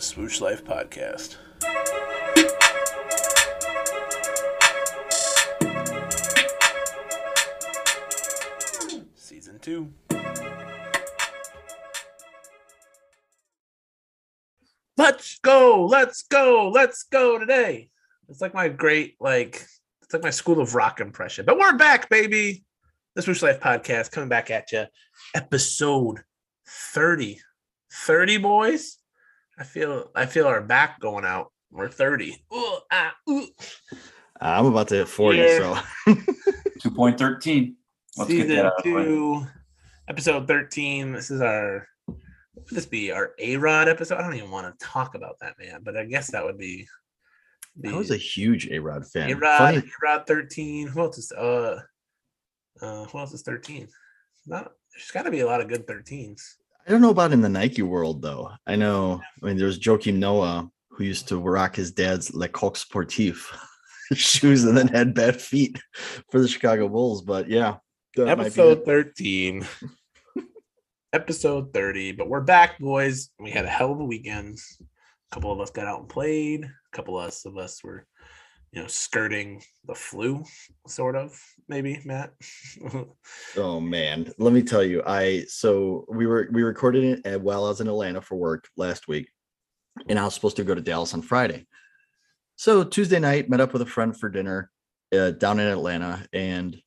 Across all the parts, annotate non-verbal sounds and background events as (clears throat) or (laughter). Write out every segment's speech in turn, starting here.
the Swoosh Life Podcast. Season 2. Let's go, let's go, let's go today. It's like my great, like, it's like my school of rock impression. But we're back, baby. The Swoosh Life Podcast coming back at you. Episode 30. 30 boys. I feel I feel our back going out. We're 30. Ooh, ah, ooh. I'm about to hit 40, Yeah. so (laughs) 2.13. Let's get that Season out of the way. two, episode 13. This is our would this be our A-Rod episode? I don't even want to talk about that man, but I guess that would be I was a huge A Rod fan. A-Rod, A-Rod 13. Who else is uh uh who else is 13? Not there's gotta be a lot of good 13s. I don't know about in the Nike world though. I know, I mean, there's Joakim Noah who used to rock his dad's Le Coq Sportif (laughs) shoes and then had bad feet for the Chicago Bulls. But yeah, episode 13 (laughs) episode 30 but we're back boys we had a hell of a weekend a couple of us got out and played a couple of us of us were you know skirting the flu sort of maybe matt (laughs) Oh man, let me tell you. I so we were we recorded it at, while I was in Atlanta for work last week, and I was supposed to go to Dallas on Friday. So Tuesday night, met up with a friend for dinner uh, down in Atlanta, and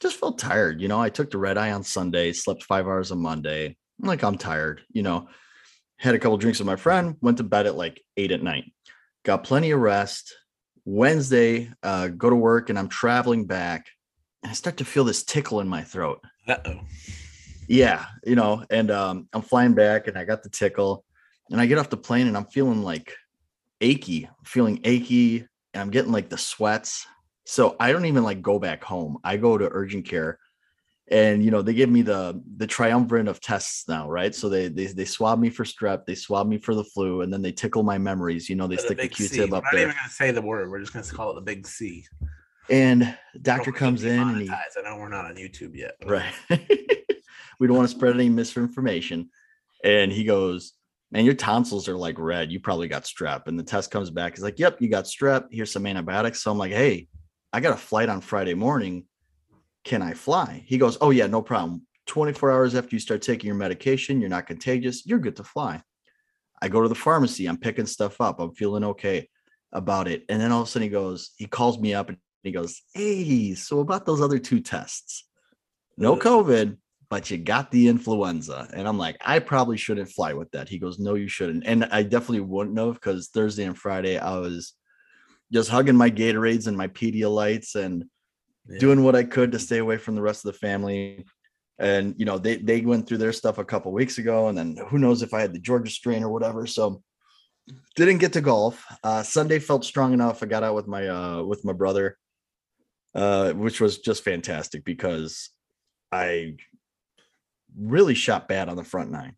just felt tired. You know, I took the red eye on Sunday, slept five hours on Monday. I'm like, I'm tired. You know, had a couple drinks with my friend, went to bed at like eight at night, got plenty of rest. Wednesday, uh, go to work, and I'm traveling back and I start to feel this tickle in my throat. uh-oh Yeah, you know, and um, I'm flying back and I got the tickle, and I get off the plane and I'm feeling like achy, I'm feeling achy, and I'm getting like the sweats. So I don't even like go back home. I go to urgent care, and you know they give me the the triumvirate of tests now, right? So they they they swab me for strep, they swab me for the flu, and then they tickle my memories. You know, they The stick the C. Q-tip we're up not there, even gonna say the word we're just gonna call it the big c and doctor comes in and he i know we're not on youtube yet but- Right. (laughs) we don't want to spread any misinformation. And he goes, Man, your tonsils are like red. You probably got strep. And the test comes back. He's like, Yep, you got strep. Here's some antibiotics. So I'm like, Hey, I got a flight on Friday morning. Can I fly? He goes, Oh, yeah, no problem. 24 hours after you start taking your medication, you're not contagious. You're good to fly. I go to the pharmacy. I'm picking stuff up. I'm feeling okay about it. And then all of a sudden he goes, he calls me up and he goes, Hey, so about those other two tests no COVID, but you got the influenza. And I'm like, I probably shouldn't fly with that. He goes, No, you shouldn't. And I definitely wouldn't have because Thursday and Friday I was just hugging my Gatorades and my Pedialytes and Yeah. doing what I could to stay away from the rest of the family. And you know, they they went through their stuff a couple weeks ago, and then who knows if I had the Georgia strain or whatever. So didn't get to golf. Uh Sunday felt strong enough. I got out with my uh with my brother, uh, which was just fantastic because I really shot bad on the front nine.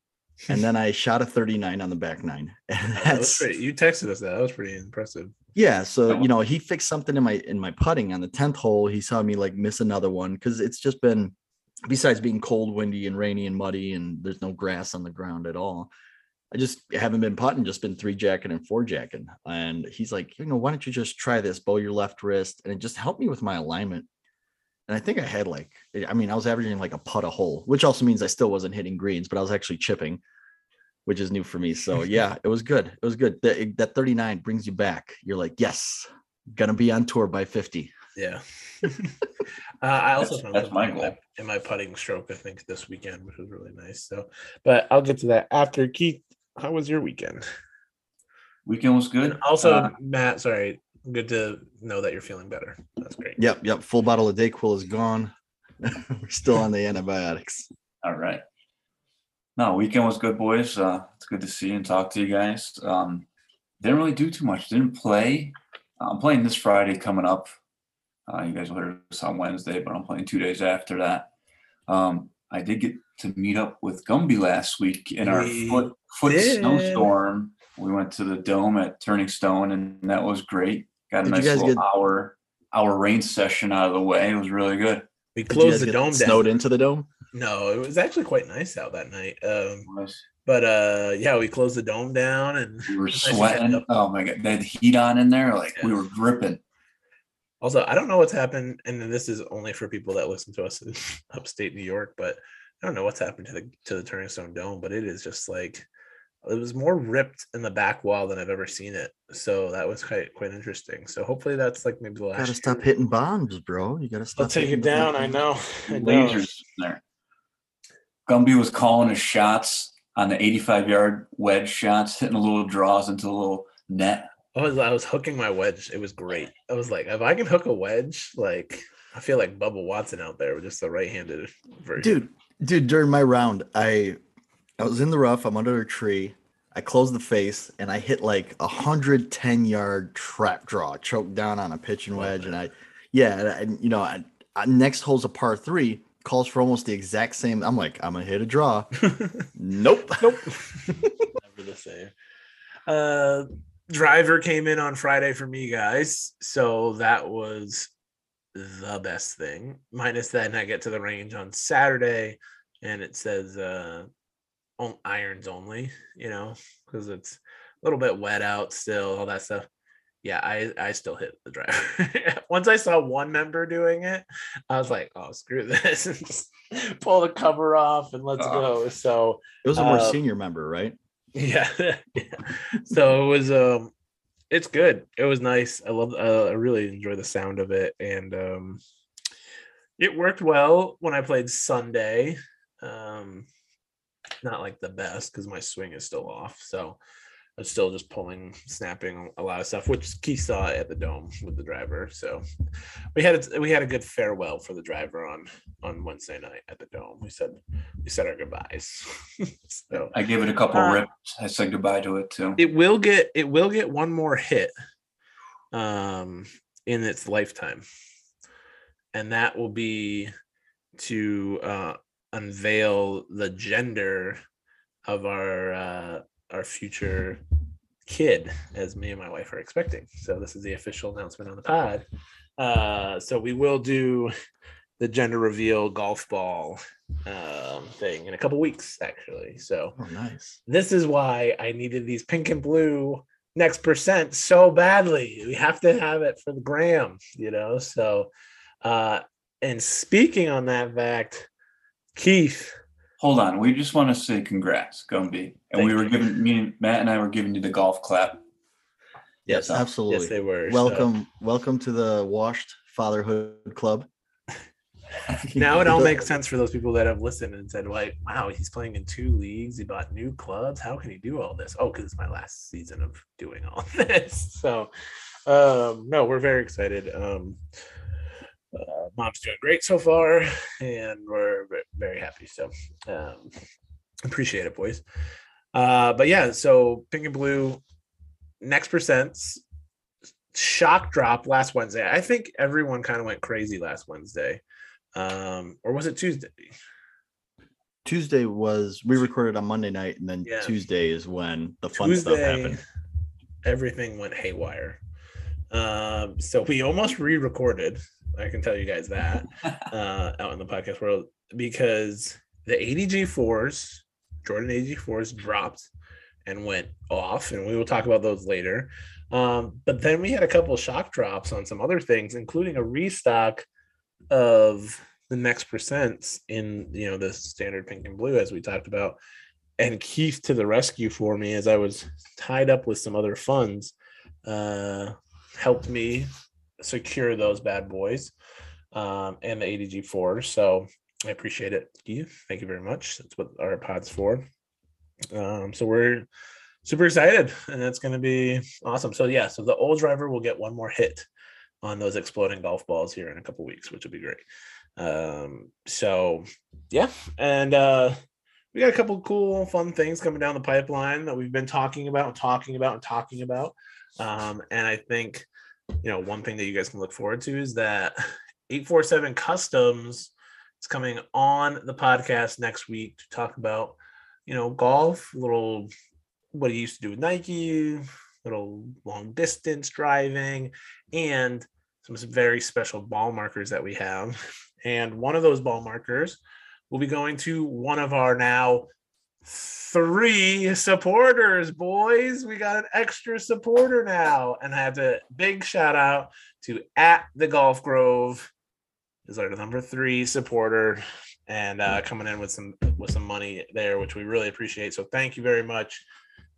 And then I shot a 39 on the back nine. And (laughs) that that's pretty, you texted us that that was pretty impressive yeah. So you know, he fixed something in my in my putting on the 10th hole. He saw me like miss another one because it's just been besides being cold, windy, and rainy and muddy, and there's no grass on the ground at all. I just haven't been putting, just been three jacking and four jacking. And he's like, you know, why don't you just try this? Bow your left wrist, and it just helped me with my alignment. And I think I had like, I mean, I was averaging like a putt a hole, which also means I still wasn't hitting greens, but I was actually chipping, which is new for me. So (laughs) yeah, it was good. It was good. That, that 39 brings you back. You're like, yes, gonna be on tour by 50. Yeah. (laughs) uh, I also That's- that's my in goal. in my putting stroke, I think, this weekend, which was really nice. So, but I'll get to that after. Keith, how was your weekend? Weekend was good. And also, Uh, Matt, sorry, good to know that you're feeling better. That's great. Yep, yep. Full bottle of Dayquil is gone. (laughs) We're still on the antibiotics. all right. No, weekend was good, boys. Uh, it's good to see and talk to you guys. Um, didn't really do too much. Didn't play. I'm playing this Friday coming up. Uh, you guys will hear this on Wednesday, but I'm playing two days after that. Um, I did get to meet up with Gumby last week in our We foot foot did. snowstorm. We went to the dome at Turning Stone, and that was great. Got a Did nice little get- hour hour rain session out of the way. It was really good. We Did you guys closed the get dome snowed down. into the dome. No, it was actually quite nice out that night. Um, Was- but uh, yeah, we closed the dome down and We were Nice to catch sweating. Oh my god, they had heat on in there. Like we were dripping. Also, I don't know what's happened, and this is only for people that listen to us in (laughs) upstate New York, but I don't know what's happened to the to the Turning Stone Dome, but it is just like it was more ripped in the back wall than I've ever seen it. So that was quite quite interesting. So hopefully that's like maybe the last. Gotta stop year. hitting bombs, bro. You gotta stop. I'll take it down. fucking- I know. (laughs) I know. Lasers in there. Gumby was calling his shots on the 85 yard wedge shots, hitting a little draws into a little net. I was I was hooking my wedge. It was great. I was like, if I can hook a wedge, like I feel like Bubba Watson out there with just the right-handed version. dude dude during my round i i was in the rough i'm under a tree i closed the face and i hit like a 110 yard trap draw choked down on a pitching Love wedge and i yeah and, I- you know I, I, next hole's a par three calls for almost the exact same i'm like i'm gonna hit a draw (laughs) nope Nope. Never the same. Uh driver came in on Friday for me guys. So that was the best thing. Minus then I get to the range on Saturday and it says uh on irons only, you know, because it's a little bit wet out still, all that stuff. Yeah, I I still hit the driver. (laughs) Once I saw one member doing it, I was like, oh screw this. (laughs) and just pull the cover off and let's Oh. go. So it was a more Uh, senior member right yeah. (laughs) yeah. So it was um it's good. It was nice. I love uh, I really enjoy the sound of it and um it worked well when I played Sunday. Um not like the best cuz my swing is still off. So I'm still just pulling, snapping a lot of stuff, which Keith saw at the dome with the driver. So we had a, we had a good farewell for the driver on on Wednesday night at the dome. We said we said our goodbyes. (laughs) so I gave it a couple Uh, rips. I said goodbye to it too. it will get it will get one more hit um in its lifetime and that will be to uh unveil the gender of our uh our future kid as me and my wife are expecting so this is the official announcement on the pod uh so we will do the gender reveal golf ball um thing in a couple weeks actually so oh nice this is why I needed these pink and blue next percent so badly. We have to have it for the gram, you know. So, uh, and speaking on that fact, Keith, Hold on. We just want to say congrats, Gumby. And Thank we were you. giving me and Matt and I were giving you the golf clap. yes, So, absolutely yes, they were. so- welcome welcome to the washed fatherhood club (laughs) (laughs) now it all makes sense for those people that have listened and said, like, wow, he's playing in two leagues. He bought new clubs. How can he do all this? Oh, because it's my last season of doing all (laughs) this. So, um, no, we're very excited. Um, uh, mom's doing great so far, and we're very happy. So, um, appreciate it, boys. Uh, but yeah, so pink and blue, next percents shock drop last Wednesday. I think everyone kind of went crazy last Wednesday um or was it tuesday Tuesday was we recorded on Monday night, and then Yeah. Tuesday is when the fun stuff happened. everything went haywire um so we almost re-recorded. I can tell you guys that (laughs) uh out in the podcast world because the adg fours jordan adg fours dropped and went off and we will talk about those later. Um but then we had a couple of shock drops on some other things including a restock of the next percents in you know the standard pink and blue as we talked about and keith to the rescue for me as i was tied up with some other funds uh helped me secure those bad boys um and the adg 4 so i appreciate it thank you very much. That's what our pod's for. Um so we're super excited and it's going to be awesome. So yeah so the old driver will get one more hit on those exploding golf balls here in a couple weeks which will be great. Um so yeah and uh we got a couple cool fun things coming down the pipeline that we've been talking about and talking about and talking about um and i think you know one thing that you guys can look forward to is that (laughs) 847 customs is coming on the podcast next week to talk about you know golf little what he used to do with nike little long distance driving and some very special ball markers that we have. (laughs) And one of those ball markers will be going to one of our now three supporters, boys. We got an extra supporter now. And I have a big shout out to at the Golf Grove is our number three supporter and uh, coming in with some with some money there, which we really appreciate. So thank you very much.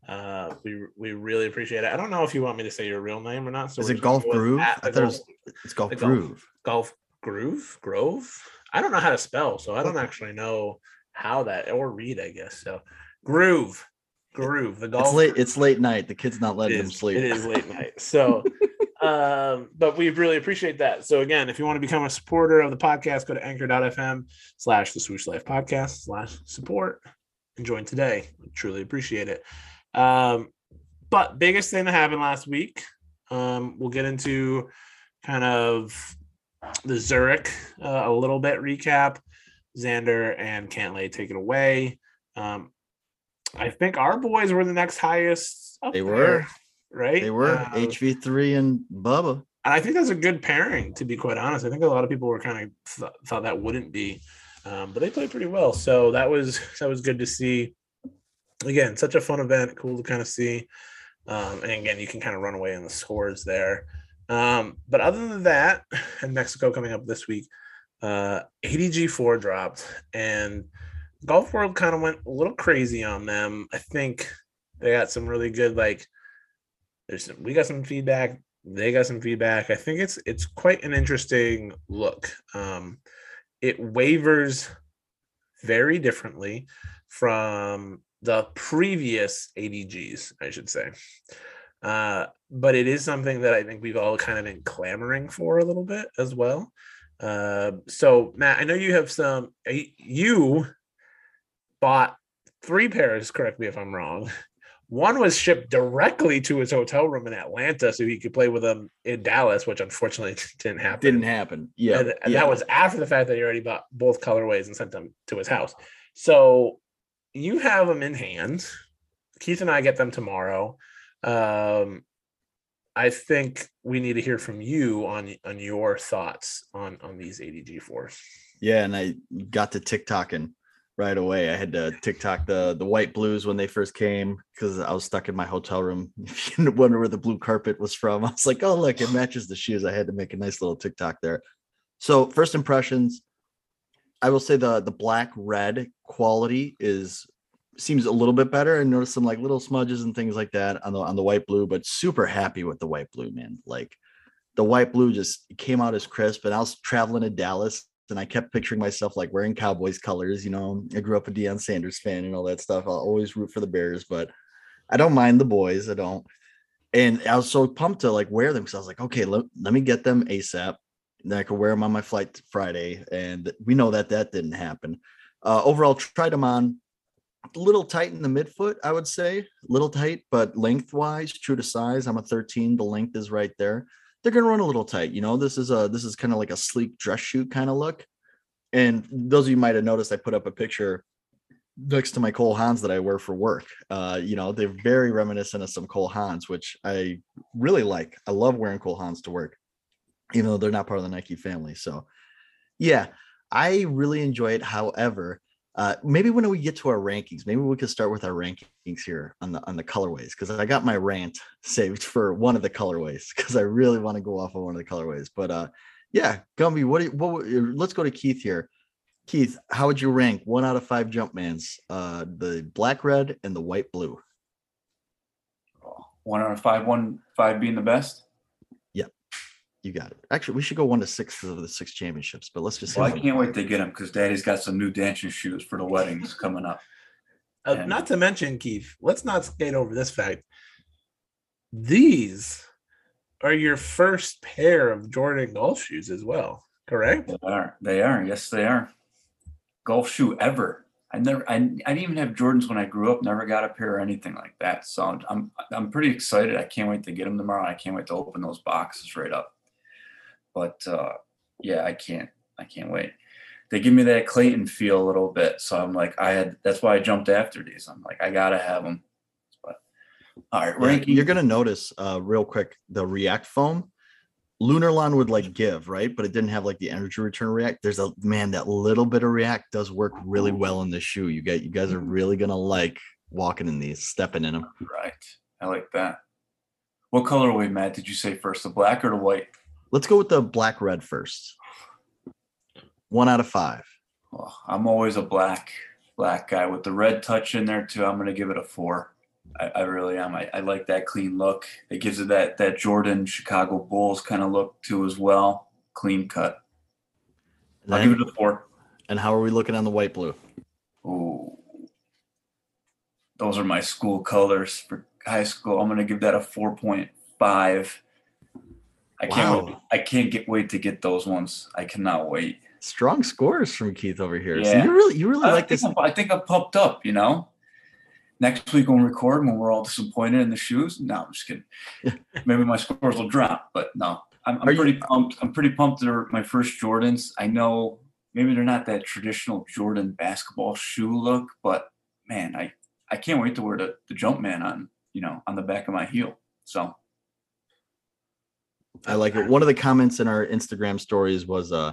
Uh, we we really appreciate it. I don't know if you want me to say your real name or not. So Is it Golf Groove? I thought it was it's Golf the Golf- Groove. Golf Groove Grove. I don't know how to spell, so I don't actually know how that or read. I guess so. Groove, Groove. The golf. It's late. It's late night. The kid's not letting him sleep. it is late night. (laughs) So, um, but we really appreciate that. So again, if you want to become a supporter of the podcast, go to anchor.fm slash the swoosh life podcast slash support and join today. We truly appreciate it. Um, but biggest thing that happened last week, um, we'll get into kind of the Zurich uh, a little bit recap. Xander and Cantlay take it away. Um, I think our boys were the next highest. They there, were. right. They were Um, HV3 and Bubba. and I think that's a good pairing, to be quite honest. I think a lot of people were kind of th- thought that wouldn't be, um, but they played pretty well. So that was (laughs) that was good to see. Again, such a fun event, cool to kind of see. Um, and again, you can kind of run away in the scores there. Um, but other than that, and (laughs) Mexico coming up this week, uh, ADG4 dropped, and Golf World kind of went a little crazy on them. I think they got some really good like. There's some, we got some feedback they got some feedback. I think it's it's quite an interesting look. Um, it wavers very differently from the previous ADGs, I should say. Uh, but it is something that I think we've all kind of been clamoring for a little bit as well. Uh, so Matt, I know you have some. You bought three pairs. Correct me if I'm wrong. One was shipped directly to his hotel room in Atlanta so he could play with them in Dallas, which unfortunately (laughs) didn't happen. Didn't happen. Yeah. And, and yeah. that was after the fact that he already bought both colorways and sent them to his house. So you have them in hand. Keith and I get them tomorrow. Um, I think we need to hear from you on on your thoughts on on these ADG fours. Yeah, and I got to TikToking right away. I had to TikTok the the white blues when they first came because I was stuck in my hotel room. If you wonder where the blue carpet was from, I was like, oh look, it matches the shoes. I had to make a nice little TikTok there. So first impressions, I will say the the black red quality is seems a little bit better. I noticed some like little smudges and things like that on the on the white blue, but super happy with the white blue, man. Like the white blue just came out as crisp. And I was traveling to Dallas and I kept picturing myself like wearing Cowboys colors. You know, I grew up a Deion Sanders fan and all that stuff. I'll always root for the Bears, but I don't mind the boys. I don't. And I was so pumped to like wear them because I was like, okay, let, let me get them ASAP. Then I could wear them on my flight Friday. And we know that that didn't happen. Uh, overall, tried them on little tight in the midfoot, I would say, little tight, but lengthwise, true to size. I'm a 13. The length is right there. They're gonna run a little tight. You know, this is a this is kind of like a sleek dress shoe kind of look. And those of you might have noticed I put up a picture next to my Cole Haans that I wear for work. Uh, you know, they're very reminiscent of some Cole Haans, which I really like. I love wearing Cole Haans to work, even though they're not part of the Nike family. So, yeah, I really enjoy it. However, uh, maybe when we get to our rankings, maybe we could start with our rankings here on the on the colorways because I got my rant (laughs) saved for one of the colorways because I really want to go off on one of the colorways. But uh, yeah, Gumby, what, you, what would- let's go to Keith here. Keith, how would you rank one out of five Jumpmans? Uh, the black red and the white blue. One out of five, one five being the best. You got it. Actually, we should go one to six of the six championships, but let's just. Well, I can't wait to get them because Daddy's got some new dancing shoes for the weddings coming up. Uh, And- not to mention, Keith, let's not skate over this fact. These are your first pair of Jordan golf shoes as well, correct? They are. They are. Yes, they are. Golf shoe ever. I never. I, I didn't even have Jordans when I grew up. Never got a pair or anything like that. So I'm I'm, I'm pretty excited. I can't wait to get them tomorrow. I can't wait to open those boxes right up. But uh, yeah, I can't. I can't wait. They give me that Clayton feel a little bit. So I'm like, I had. That's why I jumped after these. I'm like, I gotta have them. But all right, Yeah, ranking. you're gonna notice uh real quick the react foam Lunarlon would like give, right? But it didn't have like the energy return react. There's a man that little bit of react does work really well in this shoe. You get you guys are really gonna like walking in these, stepping in them. Right. I like that. What colorway, Matt, did you say first? The black or the white? Let's go with the black red first. One out of five. Well, I'm always a black black guy with the red touch in there too. I'm gonna give it a four. I, I really am. I, I like that clean look. It gives it that that Jordan Chicago Bulls kind of look too as well. Clean cut. And, I'll give it a four. and how are we looking on the white blue? Ooh. Those are my school colors for high school. I'm gonna give that a four point five. I can't. Wow. I can't get wait to get those ones. I cannot wait. Strong scores from Keith over here. So Yeah. you really you really I like this. I'm, I think I'm pumped up. You know. Next week when we record, when we're all disappointed in the shoes. No, I'm just kidding. (laughs) Maybe my scores will drop, but no, I'm, I'm you- pretty pumped. I'm pretty pumped. They're my first Jordans. I know maybe they're not that traditional Jordan basketball shoe look, but man, I I can't wait to wear the the Jumpman on you know on the back of my heel. So I like it. One of the comments in our Instagram stories was uh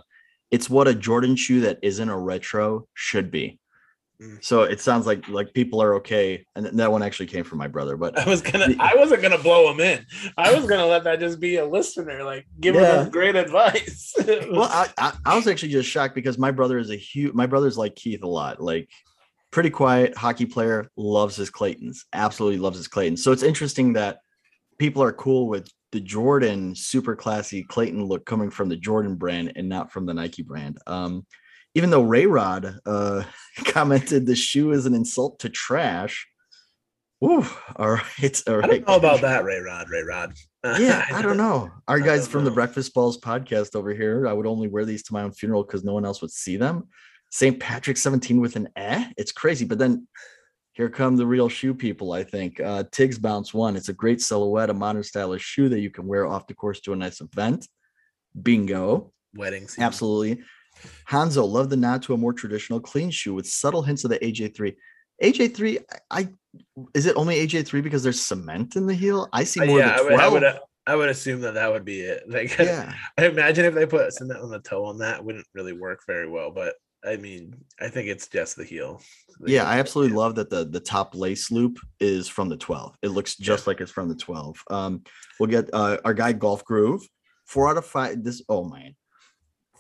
it's what a Jordan shoe that isn't a retro should be. Mm. So it sounds like like people are okay. And that one actually came from my brother, but I was gonna. I wasn't gonna blow him in. I was gonna let that just be a listener, like giving Yeah. them great advice. (laughs) well, I, I, I was actually just shocked because my brother is a huge. My brother's like Keith a lot, like pretty quiet hockey player, loves his Claytons, absolutely loves his Claytons. So it's interesting that people are cool with the Jordan super classy Clayton look coming from the Jordan brand and not from the Nike brand. Um, even though Ray Rod uh, (laughs) commented the shoe is an insult to trash. Ooh, all right, (laughs) all I don't know about that, Ray Rod. Ray Rod. (laughs) Yeah, I don't know. Our guys from the. Breakfast Balls podcast over here, I would only wear these to my own funeral because no one else would see them. St. Patrick 17 with an eh. It's crazy. But then here come the real shoe people, I think. Uh, Tiggs Bounce One. It's a great silhouette, a modern stylish shoe that you can wear off the course to a nice event. Bingo. Weddings. Absolutely. Hanzo, love the nod to a more traditional clean shoe with subtle hints of the AJ3. AJ3, I, I is it only AJ3 because there's cement in the heel? I see Uh, more yeah, I of the would, I 12. would. I would assume that that would be it. (laughs) Like, yeah. I imagine if they put cement on the toe on that, it wouldn't really work very well. But I mean, I think it's just the heel. The Yeah, heel I absolutely yeah. love that the the top lace loop is from the 12. It looks just like it's from the 12. Um, we'll get uh, our guy Golf Groove. Four out of five. This oh man,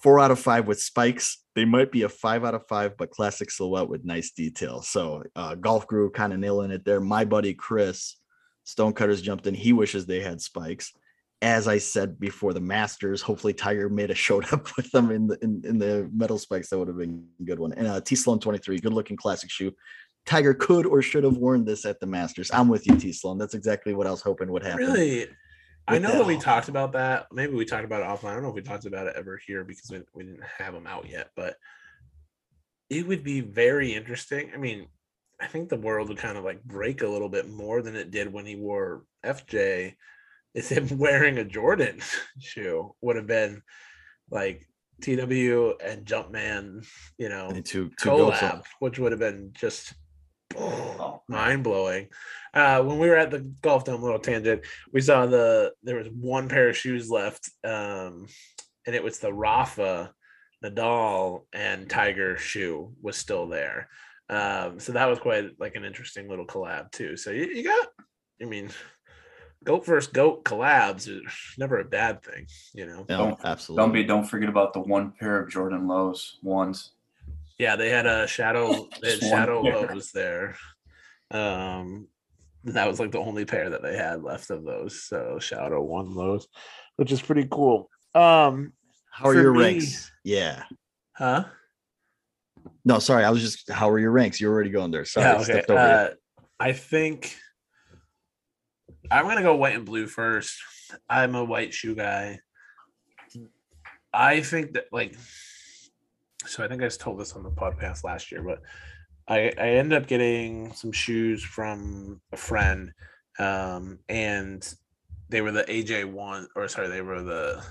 four out of five with spikes. They might be a five out of five, but classic silhouette with nice detail. So uh, Golf Groove kind of nailing it there. My buddy Chris Stonecutters jumped in. He wishes they had spikes. As I said before, the Masters. Hopefully, Tiger made a showed up (laughs) with them in the in, in the metal spikes. That would have been a good one. And uh, T Sloan twenty three, good looking classic shoe. Tiger could or should have worn this at the Masters. I'm with you, T Sloan. That's exactly what I was hoping would happen. Really, I know that that we talked about that. Maybe we talked about it offline. I don't know if we talked about it ever here because we, we didn't have them out yet. But it would be very interesting. I mean, I think the world would kind of like break a little bit more than it did when he wore FJ. Is him (laughs) wearing a Jordan shoe would have been like TW and Jumpman, you know, And to to collab, which would have been just mind blowing. Uh, when we were at the golf dome, little tangent, we saw the there was one pair of shoes left, um, and it was the Rafa, Nadal, and Tiger shoe was still there. Um, so that was quite like an interesting little collab too. So you, you got, I mean, goat versus goat collabs is never a bad thing, you know. No, Don't- absolutely. don't be don't forget about the one pair of Jordan lows ones. Yeah, they had a shadow. (laughs) They had shadow pair. lows there. Um, that was like the only pair that they had left of those. So shadow one lows, which is pretty cool. Um, How are your me- ranks? Yeah. huh? No, sorry. I was just how are your ranks? You're already going there. Sorry, yeah. Okay. stepped over. Uh, I think I'm gonna go white and blue first. I'm a white shoe guy. I think that like so I think I just told this on the podcast last year, but I I ended up getting some shoes from a friend, um, and they were the AJ one or sorry, they were the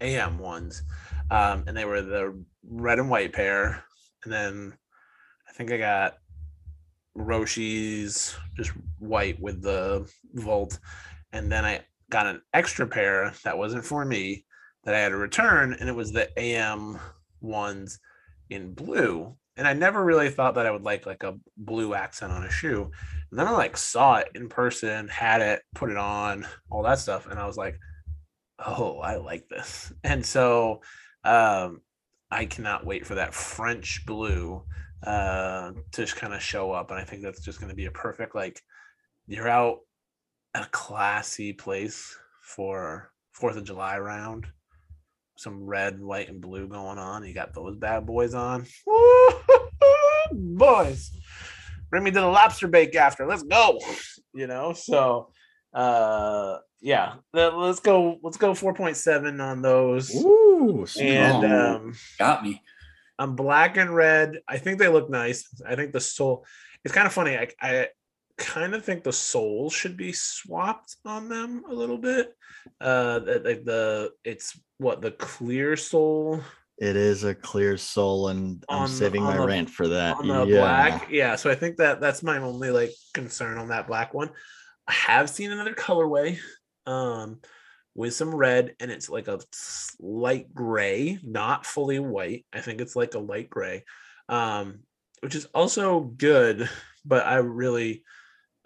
AM ones, um, and they were the red and white pair, and then I think I got Roshes just white with the Volt, and then I got an extra pair that wasn't for me that I had to return, and it was the AM ones in blue. And I never really thought that I would like like a blue accent on a shoe. And then I like saw it in person, had it, put it on, all that stuff, and I was like, "Oh, I like this." And so um, I cannot wait for that French blue uh, to just kind of show up, and I think that's just going to be a perfect like you're out at a classy place for Fourth of July round. Some red, white, and blue going on. You got those bad boys on. (laughs) Boys, bring me to the lobster bake after. Let's go. (laughs) You know, so uh yeah, let's go. Let's go 4.7 on those. Ooh, and strong. um Got me. On black and red, I think they look nice. I think the sole. It's kind of funny. I, I kind of think the sole should be swapped on them a little bit. Uh, the, the, the it's what the clear sole it is a clear sole, and I'm On- saving on my the- rant for that. on the yeah. black. Yeah, so I think that that's my only like concern on that black one. I have seen another colorway um with some red and it's like a light gray, not fully white. I think it's like a light gray. Um which is also good, but I really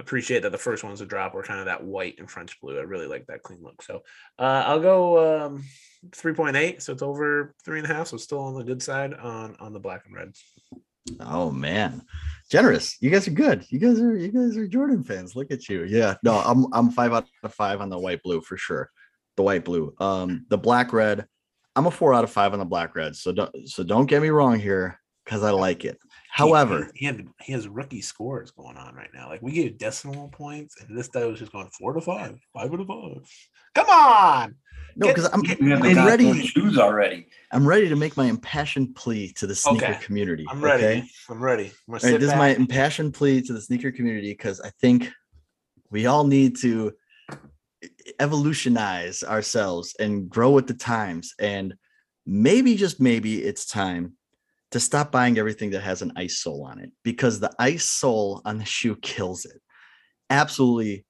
appreciate that the first ones to drop were kind of that white and French blue. I really like that clean look. So uh, I'll go um, 3.8. So it's over three and a half. So still on the good side on on the black and red. Oh man, generous. You guys are good. You guys are you guys are Jordan fans. Look at you. Yeah. No, I'm I'm five out of five on the white blue for sure. The white blue. Um, the black red. I'm a four out of five on the black red. So don't so don't get me wrong here because I like it. However, he, he had he has rookie scores going on right now. Like we gave decimal points, and this guy was just going four to five, five out of five. Come on, no, because I'm get- We have I'm ready. shoes already. I'm ready to make my impassioned plea to the sneaker Okay. community. I'm ready. okay? I'm ready. I'm gonna All sit right, this is my impassioned plea to the sneaker community because I think we all need to evolutionize ourselves and grow with the times. And maybe, just maybe, it's time to stop buying everything that has an ice sole on it because the ice sole on the shoe kills it. Absolutely.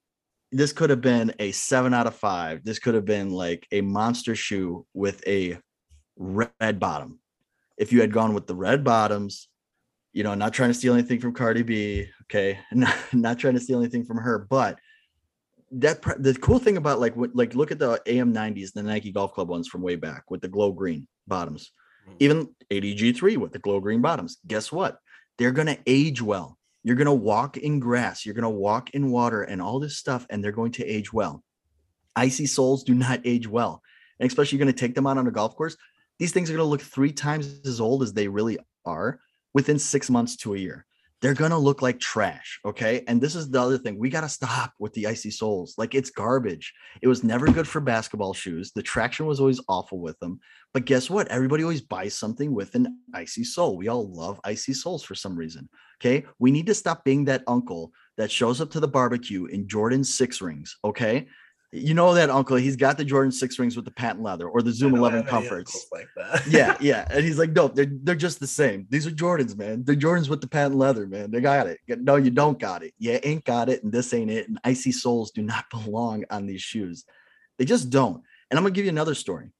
This could have been a seven out of five. This could have been like a monster shoe with a red bottom. If you had gone with the red bottoms, you know, not trying to steal anything from Cardi B, okay, (laughs) not, not trying to steal anything from her, but that the cool thing about like what like look at the AM90s, the Nike Golf Club ones from way back with the glow green bottoms, Mhm. even ADG3 with the glow green bottoms. Guess what? They're gonna age well. You're gonna walk in grass, you're gonna walk in water, and all this stuff, and they're going to age well. Icy soles do not age well, and especially you're gonna take them out on a golf course. These things are gonna look three times as old as they really are within six months to a year. They're gonna look like trash. Okay. And this is the other thing. We gotta stop with the icy soles. Like it's garbage. It was never good for basketball shoes. The traction was always awful with them. But guess what? Everybody always buys something with an icy sole. We all love icy soles for some reason. Okay. We need to stop being that uncle that shows up to the barbecue in Jordan six rings. Okay. You know that uncle, he's got the Jordan six rings with the patent leather or the Zoom 11 have comforts like yeah, (laughs) yeah. And he's like, no, they're they're just the same. These are Jordans, man. They're Jordans with the patent leather, man. They got it. No, you don't got it. You ain't got it, and this ain't it. And icy soles do not (laughs) belong on these shoes. They just don't. And I'm gonna give you another story.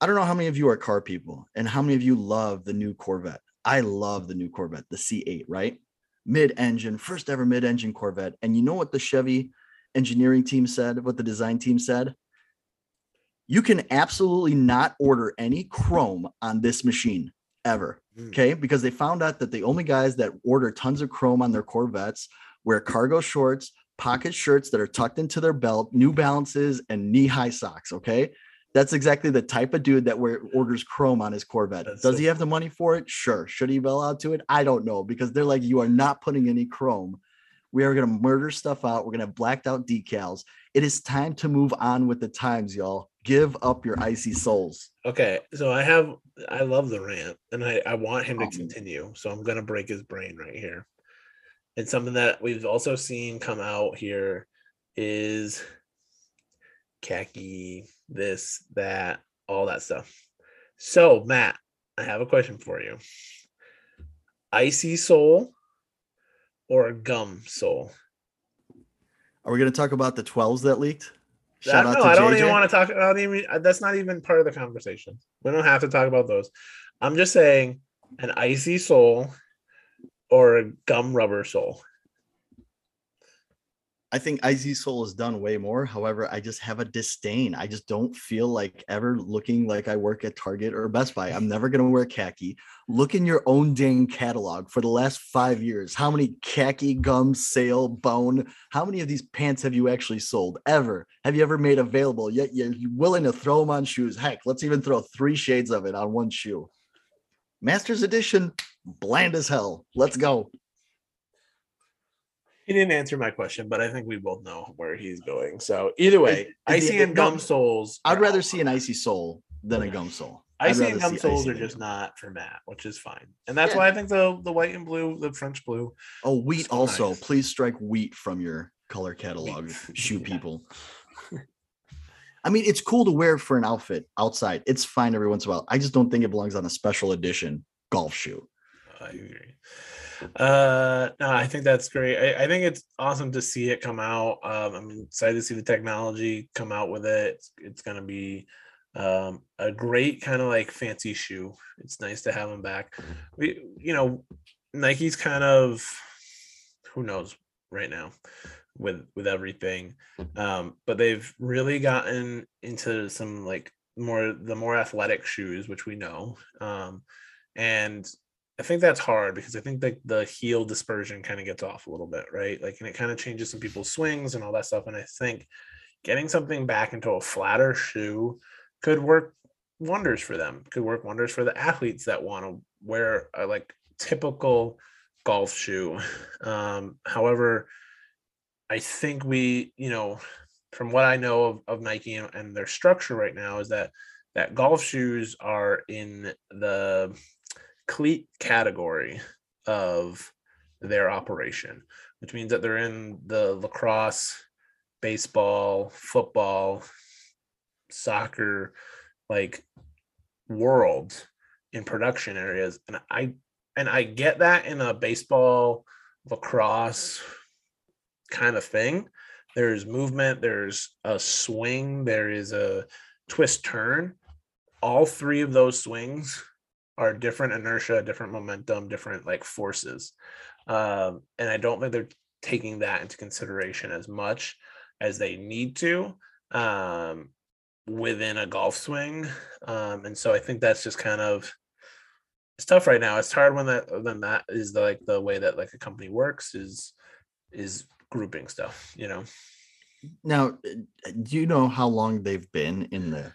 I don't know how many of you are car people and how many of you love the new Corvette. I love the new Corvette, the C8, right? Mid-engine, first ever mid-engine Corvette. And you know what the Chevy engineering team said, what the design team said? You can absolutely not order any chrome on this machine ever. Mm. Okay. Because they found out that the only guys that order tons of chrome on their Corvettes wear cargo shorts, pocket shirts that are tucked into their belt, New Balances, and knee high socks. Okay. That's exactly the type of dude that wear, orders chrome on his Corvette. That's Does so he have the money for it? Sure. Should he be allowed to it? I don't know because they're like, you are not putting any chrome. We are going to murder stuff out. We're going to have blacked out decals. It is time to move on with the times, y'all. Give up your icy soles. Okay, so I have I love the rant and I, I want him to continue. So I'm gonna break his brain right here. And something that we've also seen come out here is khaki, this, that, all that stuff. So Matt, I have a question for you. Icy sole or a gum soul? Are we going to talk about the 12s that leaked? Shout I, out no, I don't JJ. even want to talk. Don't even. uh, That's not even part of the conversation. We don't have to talk about those. I'm just saying, an icy sole or a gum rubber sole. I think Icy Sole has done way more. However, I just have a disdain. I just don't feel like ever looking like I work at Target or Best Buy. I'm never gonna wear khaki. Look in your own dang catalog for the last five years. How many khaki gum sale bone? How many of these pants have you actually sold ever? Have you ever made available? Yet you're willing to throw them on shoes. Heck, let's even throw three shades of it on one shoe. Masters Edition, bland as hell. Let's go. He didn't answer my question, but I think we both know where he's going. So either way, Is- is icy the- and no, gum soles. I'd rather see an icy sole than a gum sole. I'd Icy and gum see soles are just gum. not for Matt, which is fine, and that's Yeah. why I think the the white and blue, the French blue. Oh, wheat So also. nice. Please strike wheat from your color catalog, (laughs) shoe (laughs) Yeah. people. I mean, it's cool to wear for an outfit outside. It's fine every once in a while. I just don't think it belongs on a special edition golf shoe. I agree. Uh, no, I think that's great. I, I think it's awesome to see it come out. Um, I'm excited to see the technology come out with it. It's, it's going to be um, a great kind of like fancy shoe. It's nice to have them back. We, you know, Nike's kind of who knows right now with with everything, um, but they've really gotten into some like more the more athletic shoes, which we know. Um, and I think that's hard because I think that the heel dispersion kind of gets off a little bit, right? Like, and it kind of changes some people's swings and all that stuff. And I think getting something back into a flatter shoe could work wonders for them. Could work wonders for the athletes that want to wear a like typical golf shoe. (laughs) Um, however, I think we, you know, from what I know of, of Nike and, and their structure right now is that that golf shoes are in the cleat category of their operation, which means that they're in the lacrosse, baseball, football, soccer, like world in production areas. And I and I get that in a baseball, lacrosse kind of thing. There's movement, there's a swing, there is a twist turn. All three of those swings are different inertia, different momentum, different like forces. Um, and I don't think they're taking that into consideration as much as they need to um, within a golf swing. Um, and so I think that's just kind of it's tough right now. It's hard when that when that is the, like the way that like a company works is is grouping stuff, you know. Now, uh, do you know how long they've been in the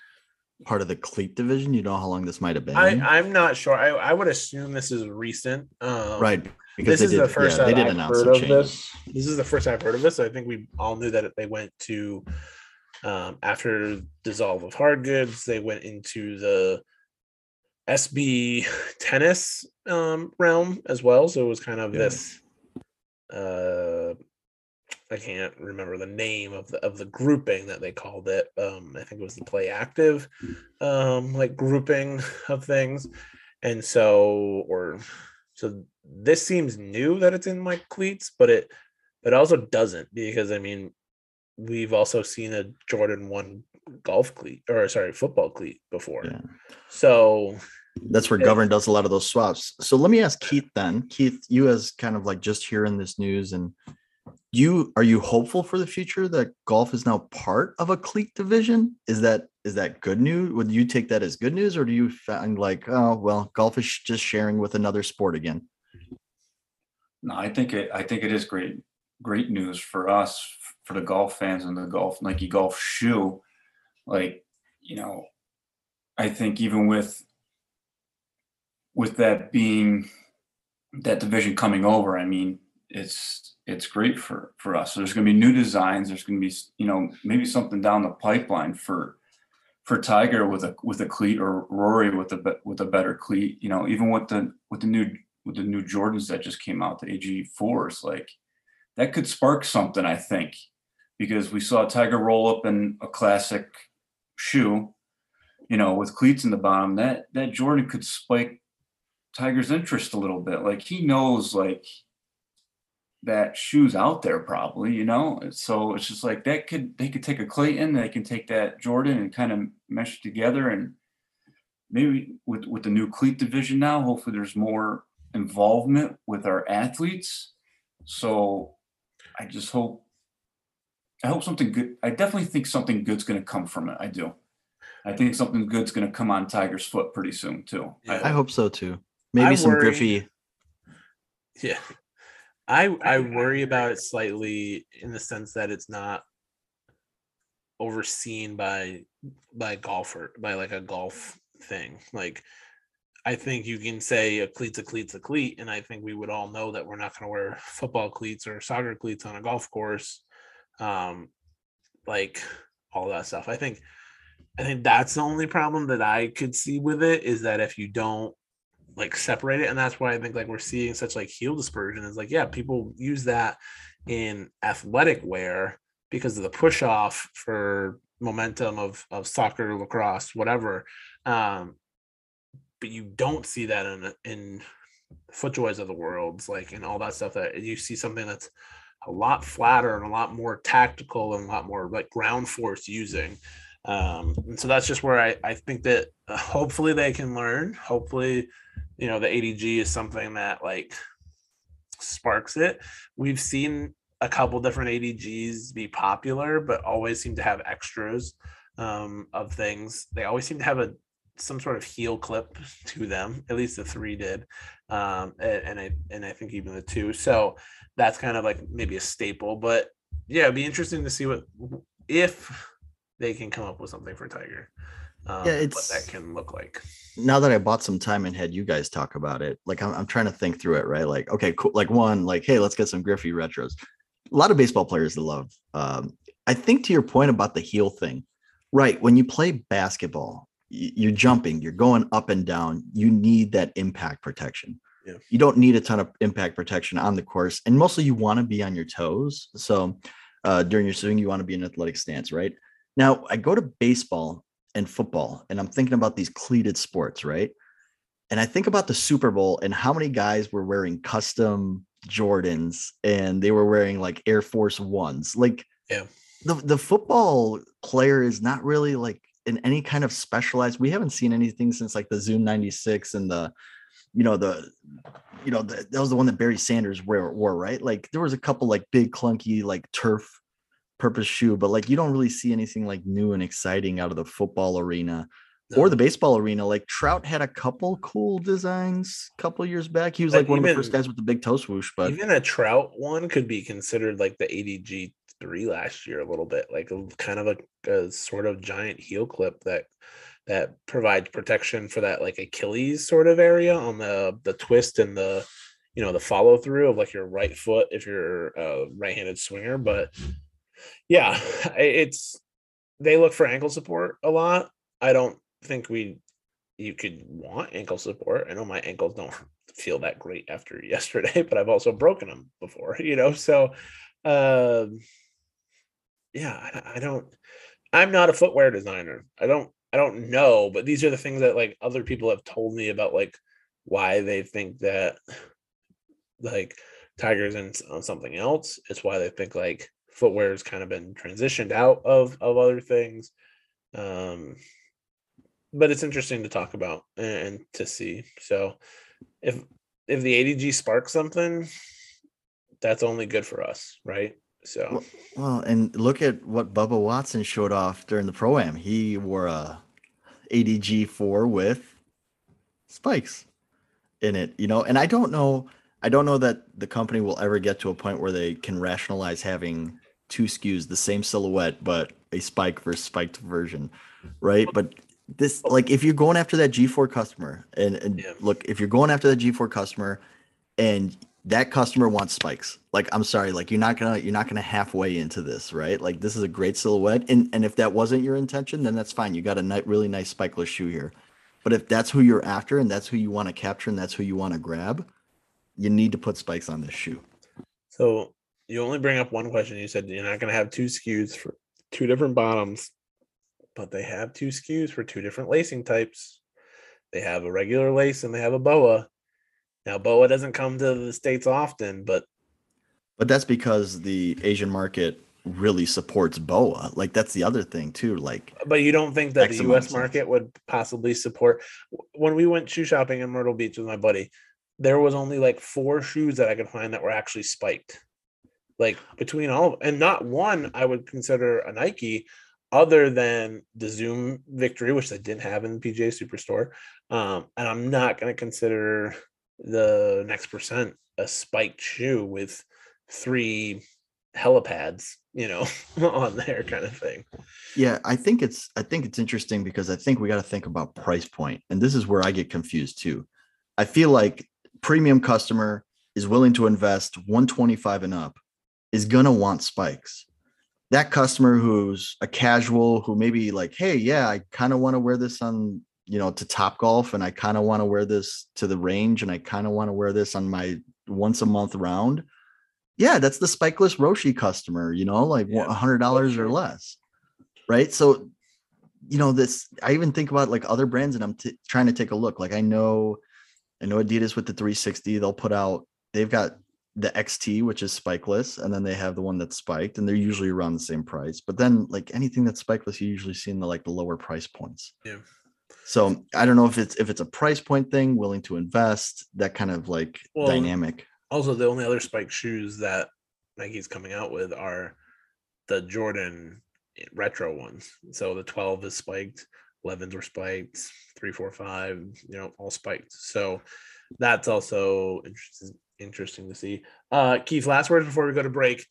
part of the cleat division? You know how long this might have been? I I'm not sure. I, I would assume this is recent. Um, right. Because this they is the first yeah, they did I've announce heard of this. This is the first I've heard of this. I think we all knew that they went to um, after dissolve of hard goods. They went into the SB tennis um, realm as well. So it was kind of Yeah. this. Uh, I can't remember the name of the of the grouping that they called it. Um, I think it was the play active, um, like grouping (laughs) of things, and so or so this seems new that it's in my cleats, but it but also doesn't because I mean we've also seen a Jordan one golf cleat or sorry football cleat before. Yeah. So That's where. Govern does a lot of those swaps. So let me ask Keith then. Keith, you as kind of like just hearing this news and you are you hopeful for the future that golf is now part of a cleat division? Is that is that good news? Would you take that as good news or do you find like, oh well, golf is just sharing with another sport again? Mm-hmm. No, I think it. I think it is great, great news for us, for the golf fans and the golf Nike golf shoe. Like, you know, I think even with with that being that division coming over, I mean, it's it's great for for us. So There's going to be new designs. There's going to be you know maybe something down the pipeline for for Tiger with a with a cleat or Rory with a with a better cleat. You know, even with the with the new with the new Jordans that just came out, the ADG fours, like that could spark something, I think, because we saw Tiger roll up in a classic shoe, you know, with cleats in the bottom. That that Jordan could spike Tiger's interest a little bit. Like he knows, like that shoes out there probably, you know. So it's just like that could they could take a Clayton, they can take that Jordan and kind of mesh together and maybe with with the new cleat division now, hopefully there's more involvement with our athletes. So I just hope I hope something good I definitely think something good's gonna come from it. I do. I think something good's gonna come on Tiger's foot pretty soon too. Yeah. I hope so too. Maybe I some worry- Griffey. Yeah. I I worry about it slightly in the sense that it's not overseen by by golfer by like a golf thing. Like I think you can say a cleat's a cleat's a cleat, and I think we would all know that we're not going to wear football cleats or soccer cleats on a golf course, um, like all that stuff. I think, I think that's the only problem that I could see with it is that if you don't like separate it, and that's why I think like we're seeing such like heel dispersion is like yeah, people use that in athletic wear because of the push off for momentum of of soccer, lacrosse, whatever. Um, but you don't see that in in footjoys of the worlds like and all that stuff that you see something that's a lot flatter and a lot more tactical and a lot more like ground force using um and so that's just where i i think that uh, hopefully they can learn hopefully you know the adg is something that like sparks it we've seen a couple different adgs be popular but always seem to have extras um of things they always seem to have a some sort of heel clip to them. At least the three did, um, a- and, I and I think even the two. So that's kind of like maybe a staple. But yeah, it'd be interesting to see what if they can come up with something for Tiger. Um, Yeah, what it's- that can look like. now that I bought some time and had you guys talk about it, like I'm, I'm trying to think through it, right? Like, okay, cool. Like one, like, hey, let's get some Griffey retros. A lot of baseball players that love. Um, I think to your point about the heel thing, right? When you play basketball, you're jumping, you're going up and down. You need that impact protection. Yeah. You don't need a ton of impact protection on the course, and mostly you want to be on your toes. So uh, during your swing, you want to be in athletic stance, right? Now I go to baseball and football, and I'm thinking about these cleated sports, right? And I think about the Super Bowl and how many guys were wearing custom Jordans and they were wearing like Air Force Ones. Like, Yeah. the, the football player is not really like in any kind of specialized. We haven't seen anything since like the Zoom 96 and the, you know, the, you know, the, that was the one that Barry Sanders wore, wore, right? Like, there was a couple like big, clunky, like turf purpose shoe, but like you don't really see anything like new and exciting out of the football arena or the baseball arena. Like Trout had a couple cool designs a couple years back. He was But like one of the first guys with the big toe swoosh, but Even a Trout one could be considered like the ADG three last year a little bit, like a kind of a, a sort of giant heel clip that that provides protection for that like Achilles sort of area on the the twist and the you know the follow through of like your right foot if you're a right-handed swinger. But yeah, (laughs) it's they look for ankle support a lot. I don't think we you could want ankle support. I know my ankles don't feel that great after (laughs) yesterday, but I've also broken them before, you know. So, um, yeah, I, I don't. I'm not a footwear designer. I don't. I don't know, but these are the things that like other people have told me about, like why they think that like Tigers on something else. It's why they think like footwear has kind of been transitioned out of of other things. Um, but it's interesting to talk about and, to see. So if if the ADG sparks something, that's only good for us, right? So Well, well, and look at what Bubba Watson showed off during the pro am. He wore a ADG four with spikes in it, you know. And I don't know, I don't know that the company will ever get to a point where they can rationalize having two SKUs, the same silhouette, but a spike versus spiked version, right? But this, like, if you're going after that G4 customer, and, and Yeah. look, if you're going after that G4 customer, and that customer wants spikes like i'm sorry like you're not gonna you're not gonna halfway into this right like this is a great silhouette and and if that wasn't your intention then that's fine you got a ni- really nice spikeless shoe here but if that's who you're after and that's who you want to capture and that's who you want to grab you need to put spikes on this shoe so you only bring up one question. You said you're not going to have two SKUs for two different bottoms, but they have two SKUs for two different lacing types. They have a regular lace and they have a boa. Now boa doesn't come to the states often, but But that's because the Asian market really supports boa. Like that's the other thing too. Like But you don't think that the U.S. market would possibly support? When we went shoe shopping in Myrtle Beach with my buddy, there was only like four shoes that I could find that were actually spiked. Like between all, and not one I would consider a Nike, other than the Zoom Victory, which they didn't have in the PGA Superstore. Um, and I'm not going to consider the next percent a spiked shoe with three helipads, you know, (laughs) on there kind of thing. Yeah, I think it's I think it's interesting because I think we got to think about price point, and this is where I get confused too. I feel like premium customer is willing to invest 125 and up is gonna want spikes. That customer who's a casual who maybe like, hey, yeah, I kind of want to wear this on you know to Top Golf, and I kind of want to wear this to the range, and I kind of want to wear this on my once a month round. Yeah, that's the spikeless Roshe customer, you know, like Yeah, a hundred dollars or less right so you know this i even think about like other brands and i'm t- trying to take a look like i know i know adidas with the 360 they'll put out they've got the xt which is spikeless and then they have the one that's spiked and they're usually around the same price but then like anything that's spikeless you usually see in the like the lower price points Yeah. so i don't know if it's if it's a price point thing willing to invest that kind of like Well, dynamic Also, the only other spike shoes that Nike's coming out with are the Jordan eh, retro ones. So the 12 is spiked, 11s were spiked, 3, 4, 5, you know, all spiked. So that's also interesting interesting to see. Uh Keith, last words before we go to break.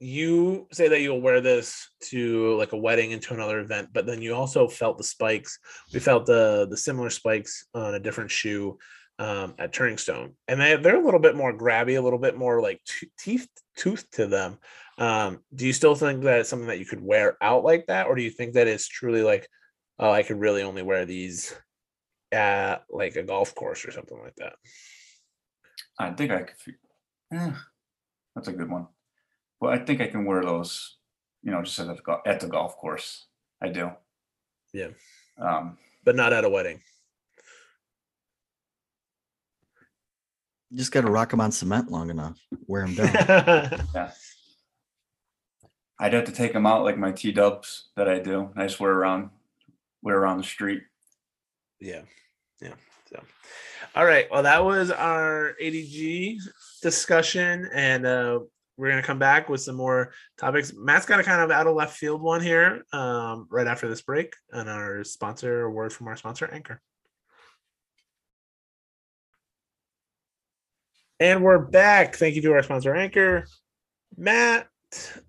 You say that you'll wear this to like a wedding and to another event, but then you also felt the spikes. We felt the the similar spikes on a different shoe um, at Turning Stone, and they they're a little bit more grabby, a little bit more like t- teeth tooth to them. Um, do you still think that it's something that you could wear out like that, or do you think that it's truly like, oh, I could really only wear these at like a golf course or something like that? I think I could. fi- Eh, that's a good one. Well, I think I can wear those, you know, just at the, go- at the golf course. I do. Yeah. Um, But not at a wedding. you just got to rock them on cement long enough wear them down (laughs) yeah. I'd have to take them out like my T dubs that I do. I just wear around, wear around the street. Yeah. Yeah. So, all right. Well, that was our ADG discussion, and uh, we're gonna come back with some more topics. Matt's got a kind of out of left field one here, um, right after this break, and our sponsor, word from our sponsor, Anchor. And we're back. Thank you to our sponsor, Anchor. Matt,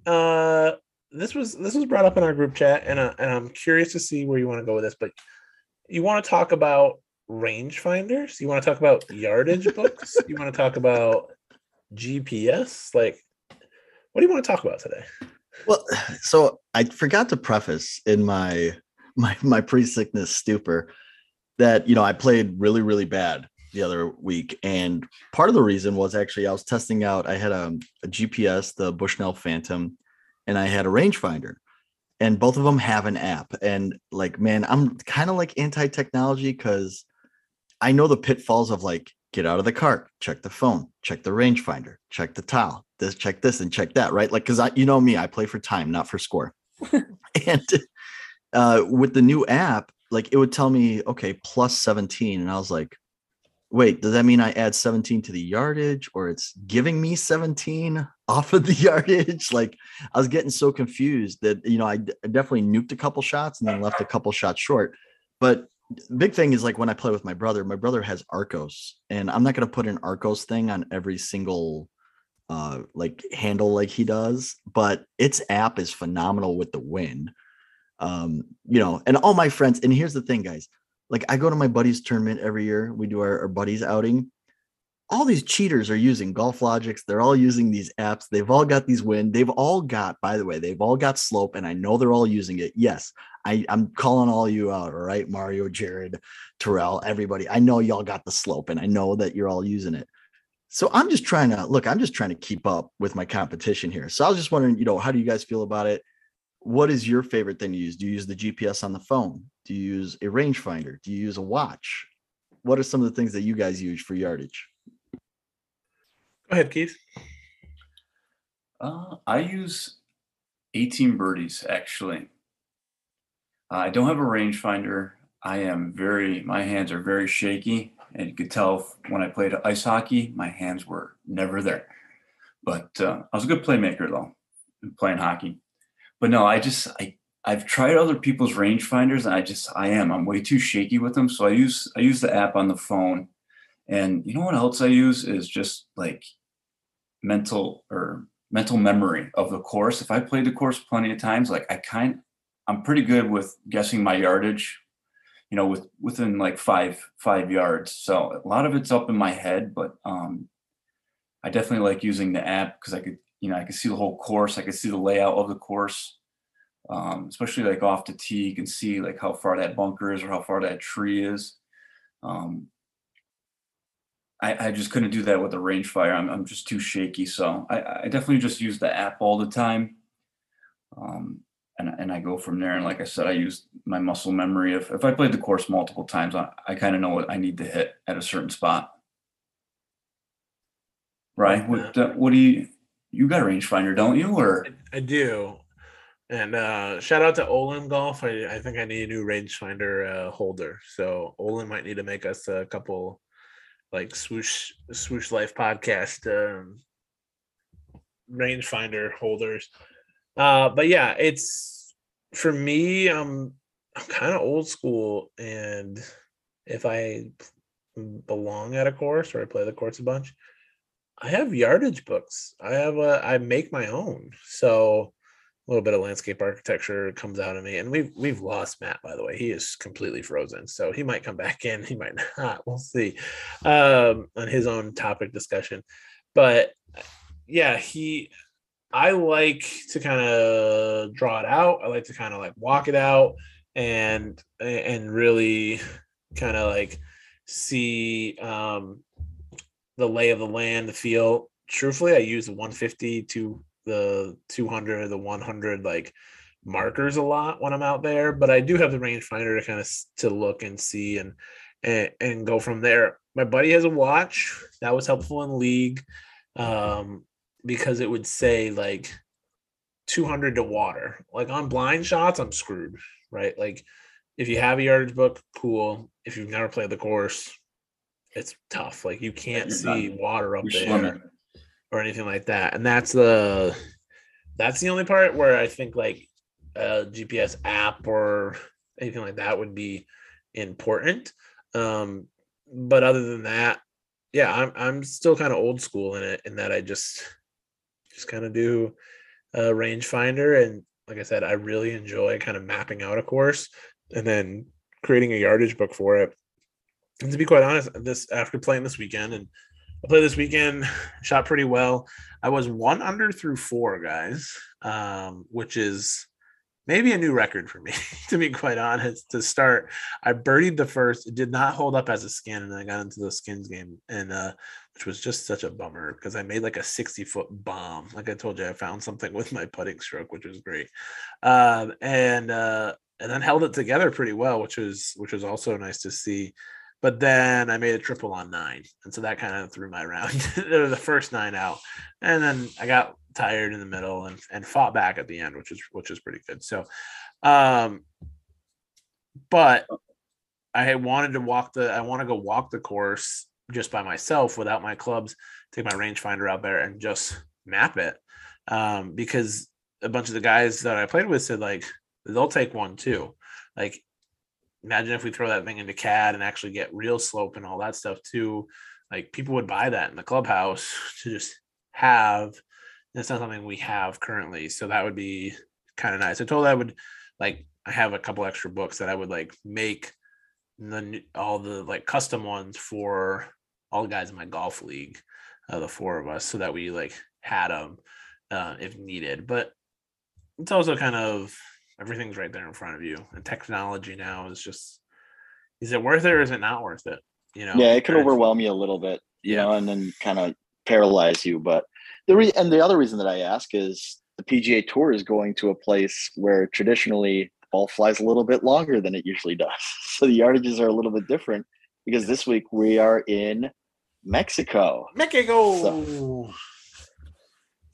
uh, this was this was brought up in our group chat, and, uh, and I'm curious to see where you want to go with this, but you want to talk about rangefinders? You want to talk about yardage books? (laughs) You want to talk about GPS? Like, what do you want to talk about today? Well, so I forgot to preface in my my my pre-sickness stupor that you know I played really really bad the other week, and part of the reason was actually I was testing out. I had a, a GPS, the Bushnell Phantom, and I had a rangefinder, and both of them have an app. And like, man, I'm kind of like anti-technology because I know the pitfalls of like get out of the cart, check the phone, check the rangefinder, check the tile, this, check this, and check that, right? Like, because I, you know me, I play for time, not for score. (laughs) and uh, with the new app, like it would tell me, okay, plus 17. And I was like, wait, does that mean I add 17 to the yardage or it's giving me 17 off of the (laughs) yardage? Like I was getting so confused that, you know, I, d- I definitely nuked a couple shots and then left a couple shots short. But big thing is like when I play with my brother, my brother has Arccos, and I'm not gonna put an Arccos thing on every single uh like handle like he does, but its app is phenomenal with the wind. Um, you know, and all my friends, and here's the thing, guys. Like I go to my buddy's tournament every year. We do our, our buddies outing. All these cheaters are using GolfLogix. They're all using these apps. They've all got these wind. They've all got, by the way, they've all got slope, and I know they're all using it. Yes, I, I'm calling all you out, all right, Mario, Jared, Terrell, everybody. I know y'all got the slope, and I know that you're all using it. So I'm just trying to look. I'm just trying to keep up with my competition here. So I was just wondering, you know, how do you guys feel about it? What is your favorite thing to use? Do you use the GPS on the phone? Do you use a rangefinder? Do you use a watch? What are some of the things that you guys use for yardage? Go ahead, Keith. Uh, I use 18Birdies actually. Uh, I don't have a rangefinder. I am very, my hands are very shaky. And you could tell when I played ice hockey, my hands were never there. But uh, I was a good playmaker though, playing hockey. But no, I just, I, I've tried other people's rangefinders and I just, I am, I'm way too shaky with them. So I use, I use the app on the phone. And you know what else I use is just like mental or mental memory of the course. If I played the course plenty of times, like I kind I'm pretty good with guessing my yardage, you know, with within like five five yards. So a lot of it's up in my head, but um I definitely like using the app because I could, you know, I could see the whole course, I could see the layout of the course. Um, especially like off the tee, you can see like how far that bunker is or how far that tree is. Um, I, I just couldn't do that with the rangefinder. I'm, I'm just too shaky. So I, I definitely just use the app all the time. Um, and, and I go from there. And like I said, I use my muscle memory. If, if I played the course multiple times, I, I kind of know what I need to hit at a certain spot. Right. What, uh, what do you, you got a rangefinder, don't you? Or I, I do. And uh, shout out to Olin Golf. I, I think I need a new rangefinder uh, holder. So Olin might need to make us a couple like swoosh swoosh life podcast um, rangefinder holders. Uh, but yeah, it's for me. I'm I'm kind of old school, and if I belong at a course or I play the course a bunch, I have yardage books. I have a I make my own. So a little bit of landscape architecture comes out of me. And we've we've lost Matt, by the way. He is completely frozen. So he might come back (laughs) in, he might not. We'll see. Um, on his own topic discussion. But yeah, he I like to kind of draw it out. I like to kind of like walk it out and and really kind of like see um the lay of the land, the feel. Truthfully, I use the 150 to the 200 the 100 like markers a lot when i'm out there but i do have the rangefinder to kind of to look and see and, and and go from there. My buddy has a watch that was helpful in league um because it would say like 200 to water. Like on blind shots i'm screwed right? Like if you have a yardage book cool. If you've never played the course it's tough. Like you can't see water up You're there or anything like that. And that's the that's the only part where I think like a GPS app or anything like that would be important. Um, but other than that, yeah, I'm I'm still kind of old school in it in that I just just kind of do a rangefinder and like I said, I really enjoy kind of mapping out a course and then creating a yardage book for it. And to be quite honest, this after playing this weekend and I played this weekend, (sighs) shot pretty well. I was one under through four guys, um, which is maybe a new record for me, (laughs) to be quite honest. To start, I birdied the first. It did not hold up as a skin, and I got into the skins game, and uh, which was just such a bummer because I made like a sixty foot bomb. Like I told you, I found something with my putting stroke, which was great, um, and uh, and then held it together pretty well, which was which was also nice to see. But then I made a triple on nine. And so that kind of threw my round. (laughs) the first nine out. And then I got tired in the middle and, and fought back at the end, which is which is pretty good. So um but I wanted to walk the I want to go walk the course just by myself without my clubs, take my rangefinder out there and just map it. Um, because a bunch of the guys that I played with said like they'll take one too. Like imagine if we throw that thing into CAD and actually get real slope and all that stuff too. Like people would buy that in the clubhouse (laughs) to just have. That's not something we have currently, so that would be kind of nice. I told I would like I have a couple extra books that I would like make the all the like custom ones for all the guys in my golf league, uh, the four of us, so that we like had them uh, if needed. But it's also kind of everything's right there in front of you. And technology now is just is it worth it or is it not worth it? You know yeah it can overwhelm you a little bit yeah. know, and then kind of paralyze you but the re- and the other reason that i ask is the pga tour is going to a place where traditionally the ball flies a little bit longer than it usually does. (laughs) So the yardages are a little bit different because this week we are in mexico. Mexico! So,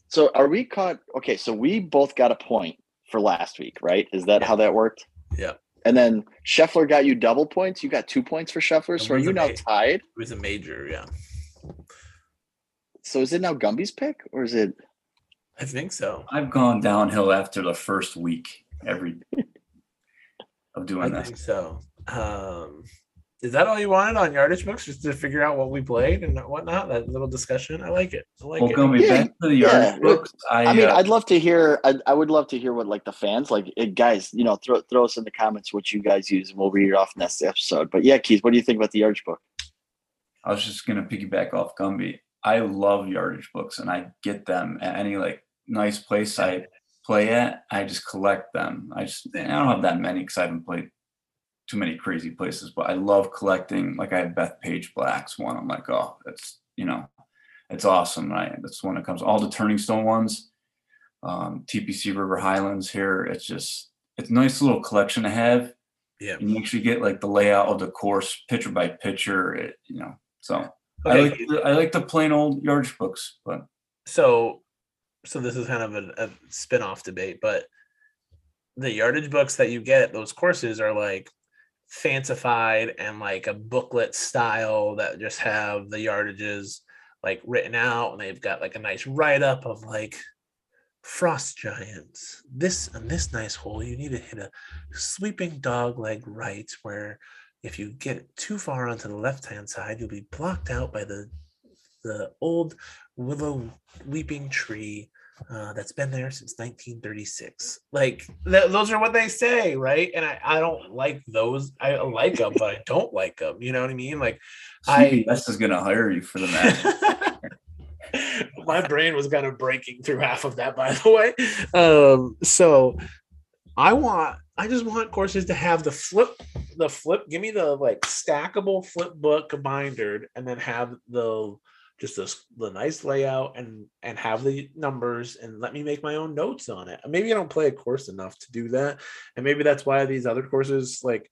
So are we caught? Okay, so we both got a point for last week, right? Is that Yeah. how that worked? Yeah. And then Scheffler got you double points. You got two points for Scheffler. So are you a now ma- tied? It was a major, yeah. So is it now Gumby's pick or is it? I think so. I've gone downhill after the first week every of I doing this. think so. Um, is that all you wanted on yardage books, just to figure out what we played and whatnot? That little discussion, I like it. I like Well, it. going Yeah, back to the yeah. yardage books, I, I mean, uh, I'd love to hear. I, I would love to hear what like the fans like. eh, guys, you know, throw throw us in the comments what you guys use, and we'll read it off next episode. But yeah, Keith, what do you think about the yardage book? I was just gonna piggyback off Gumby. I love yardage books, and I get them at any like nice place I play at. I just collect them. I just I don't have that many because I haven't played too many crazy places, but I love collecting. Like I have Bethpage Black's one. I'm like, oh, that's you know, it's awesome. I that's when it comes. All the Turning Stone ones, um, TPC River Highlands here. It's just it's a nice little collection to have. Yeah. And you actually get like the layout of the course, picture by picture. It you know, so I like the, I like the plain old yardage books, but so so this is kind of a, a spin-off debate but the yardage books that you get those courses are like fancified and like a booklet style that just have the yardages like written out and they've got like a nice write-up of like frost giants. This on this nice hole you need to hit a sweeping dog leg right where if you get too far onto the left hand side you'll be blocked out by the the old willow weeping tree uh, that's been there since 1936. Like th- those are what they say, right? And I, I don't like those. I like them, but I (laughs) don't like them. You know what I mean? Like I- CBS is gonna hire you for the match. (laughs) my brain was kind of breaking through half of that, by the way. Um, so I want, I just want courses to have the flip, the flip. Give me the like stackable flip book bindered, and then have the just the nice layout and and have the numbers and let me make my own notes on it. Maybe I don't play a course enough to do that, and maybe that's why these other courses like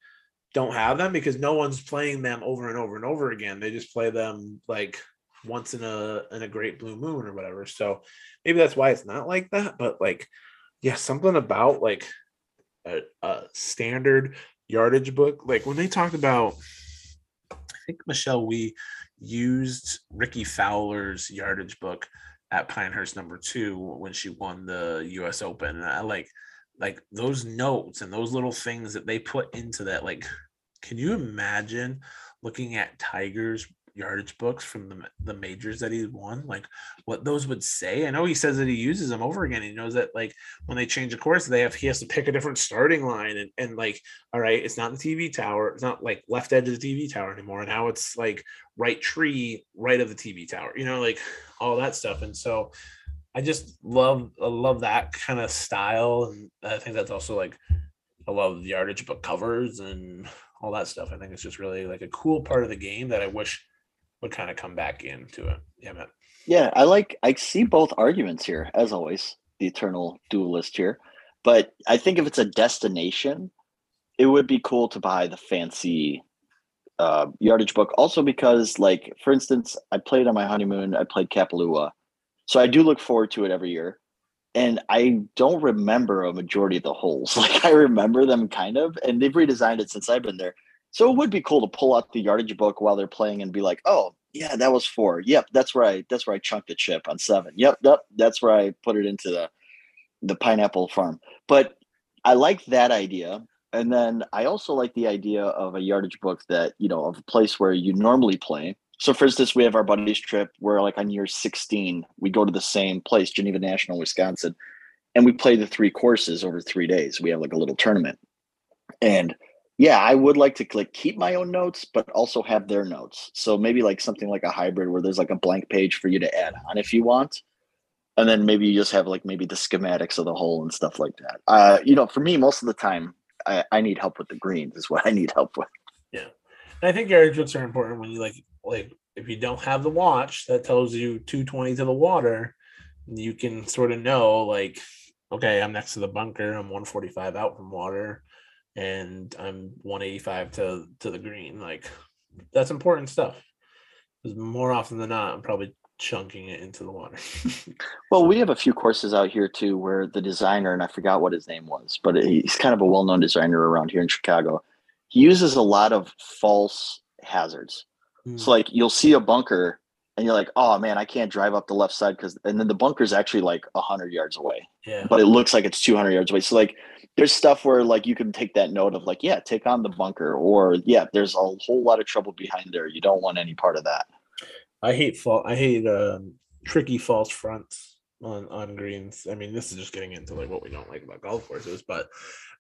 don't have them because no one's playing them over and over and over again. They just play them like once in a in a great blue moon or whatever. So maybe that's why it's not like that. But like, yeah, something about like a, a standard yardage book. Like when they talked about, I think Michelle Wie used Rickie Fowler's yardage book at Pinehurst number two when she won the US Open. And I like like those notes and those little things that they put into that. Like, can you imagine looking at Tiger's yardage books from the, the majors that he won? Like what those would say? I know he says that he uses them over again. He knows that like when they change a course, they have he has to pick a different starting line and, and like, all right, it's not the TV tower, it's not like left edge of the TV tower anymore. And now it's like right tree, right of the TV tower, you know, like all that stuff. And so I just love I love that kind of style. And I think that's also like I love the yardage book covers and all that stuff. I think it's just really like a cool part of the game that I wish would kind of come back into it. Yeah, man. Yeah, I like. I see both arguments here, as always. The eternal dualist here, but I think if it's a destination, it would be cool to buy the fancy uh, yardage book. Also, because, like, for instance, I played on my honeymoon. I played Kapalua, so I do look forward to it every year. And I don't remember a majority of the holes. (laughs) Like I remember them kind of, and they've redesigned it since I've been there. So it would be cool to pull out the yardage book while they're playing and be like, "Oh, yeah, that was four. Yep, that's right. That's where I chunked the chip on seven. Yep, yep, that's where I put it into the the pineapple farm." But I like that idea, and then I also like the idea of a yardage book that you know of a place where you normally play. So, for instance, we have our buddies trip where, like, on year sixteen, we go to the same place, Geneva National, Wisconsin, and we play the three courses over three days. We have like a little tournament, and yeah, I would like to like keep my own notes, but also have their notes. So maybe like something like a hybrid where there's like a blank page for you to add on if you want. And then maybe you just have like maybe the schematics of the hole and stuff like that. Uh, you know, for me, most of the time, I, I need help with the greens is what I need help with. And I think books are important when you like like if you don't have the watch that tells you 220 to the water, you can sort of know like, okay, I'm next to the bunker, I'm 145 out from water, and I'm 185 to to the green. Like that's important stuff. Because more often than not, I'm probably chunking it into the water. (laughs) well, we have a few courses out here too where the designer, and I forgot what his name was, but he's kind of a well known designer around here in Chicago. He uses a lot of false hazards. Mm. So, like, you'll see a bunker and you're like, oh man, I can't drive up the left side because, and then the bunker's actually like 100 yards away. Yeah. But it looks like it's 200 yards away. So, like, there's stuff where like you can take that note of like, yeah, take on the bunker, or yeah, there's a whole lot of trouble behind there. You don't want any part of that. I hate fault. I hate um, tricky false fronts on on greens. I mean, this is just getting into like what we don't like about golf courses, but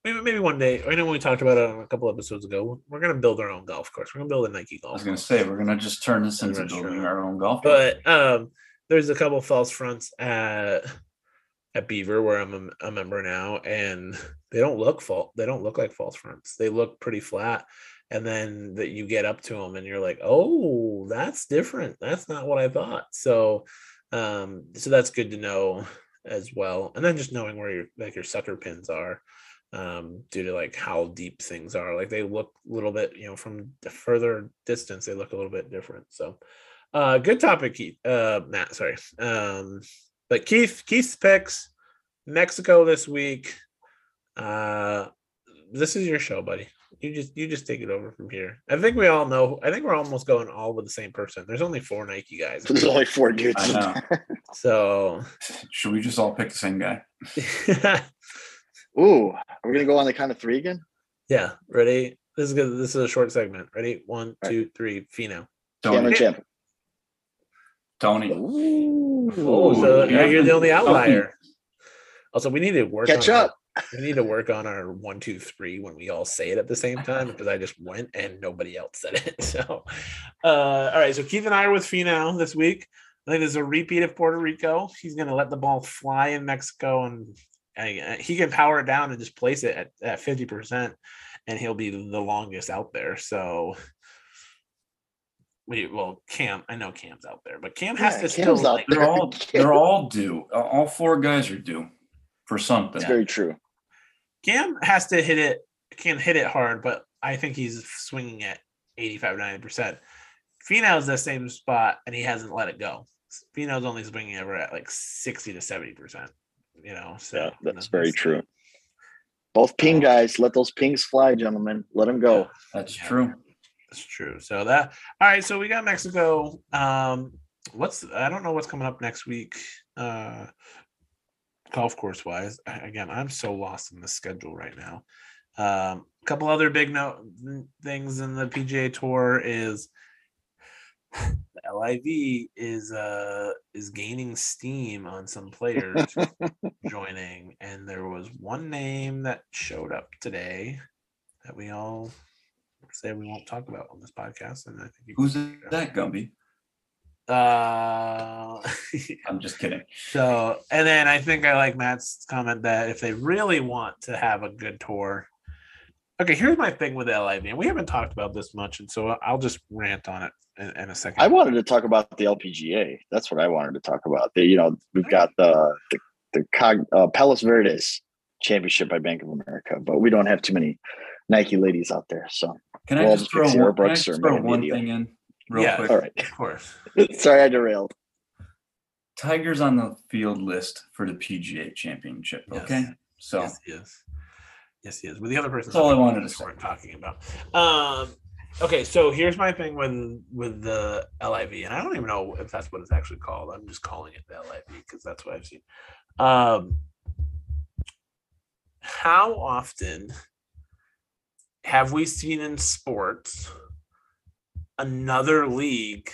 maybe maybe one day. I know when we talked about it a couple episodes ago. We're gonna build our own golf course. We're gonna build a Nike golf. I was gonna course. say we're gonna just turn this into building our own golf. But um, there's a couple false fronts at at Beaver where I'm a, a member now, and (laughs) they don't look fault. They don't look like false fronts. They look pretty flat and then that you get up to them and you're like oh that's different. That's not what i thought. So um so that's good to know as well. And then just knowing where your like your sucker pins are um due to like how deep things are. Like they look a little bit you know from the further distance they look a little bit different. So uh good topic keith uh matt sorry. Um but keith keith's picks mexico this week uh this is your show buddy you just you just take it over from here. I think we all know. I think we're almost going all with the same person. There's only four Nike guys. There's only four dudes. I know. (laughs) so should we just all pick the same guy? (laughs) Ooh, are we gonna go on the count of three again? Yeah. Ready? This is good. This is a short segment. Ready? One, right. two, three. Finau. Tony. Champ. Tony. Ooh. Oh, so yeah. you're the only outlier. Also, we need to work. Catch up we need to work on our one, two, three when we all say it at the same time because I just went and nobody else said it. (laughs) So, uh, all right. So Keith and I are with Finau this week. I think there's a repeat of Puerto Rico. He's going to let the ball fly in Mexico and uh, he can power it down and just place it at, at 50%, and he'll be the longest out there. So, we well, Cam, I know Cam's out there, but Cam has yeah, to Cam's still. Like, they're (laughs) all they're all due. All four guys are due for something. That's very true. Cam has to hit it, can hit it hard, but I think he's swinging at 85, 90%. Finau's the same spot and he hasn't let it go. Finau's only swinging ever at like 60 to 70%, you know? So yeah, that's very true. Both ping guys, let those pings fly, gentlemen. Let them go. Yeah, that's yeah, true. That's true. So that, all right. So we got Mexico. Um, what's, I don't know what's coming up next week. Uh, golf course wise. Again, I'm so lost in the schedule right now. Um, a couple other big note things in the PGA Tour is (sighs) the LIV is uh is gaining steam on some players (laughs) joining, and there was one name that showed up today that we all say we won't talk about on this podcast. And I think who's that, Gumby? Uh, (laughs) I'm just kidding. So, and then I think I like Matt's comment that if they really want to have a good tour, okay, here's my thing with LIV, and we haven't talked about this much, and so I'll just rant on it in, in a second. I wanted to talk about the LPGA. That's what I wanted to talk about. The, you know, we've got the the, the Cog, uh, Palos Verdes Championship by Bank of America, but we don't have too many Nike ladies out there. So, can I just throw, one, can I just throw one thing in? real yeah, quick? All right. Of course. (laughs) Sorry, I derailed. Tiger's on the field list for the PGA Championship. Yes. Okay, so yes, he is. Yes, he is. With the other person, that's all I wanted to say. We're talking about. Um, okay, so here's my thing with with the LIV, and I don't even know if that's what it's actually called. I'm just calling it the LIV because that's what I've seen. Um, how often have we seen in sports? another league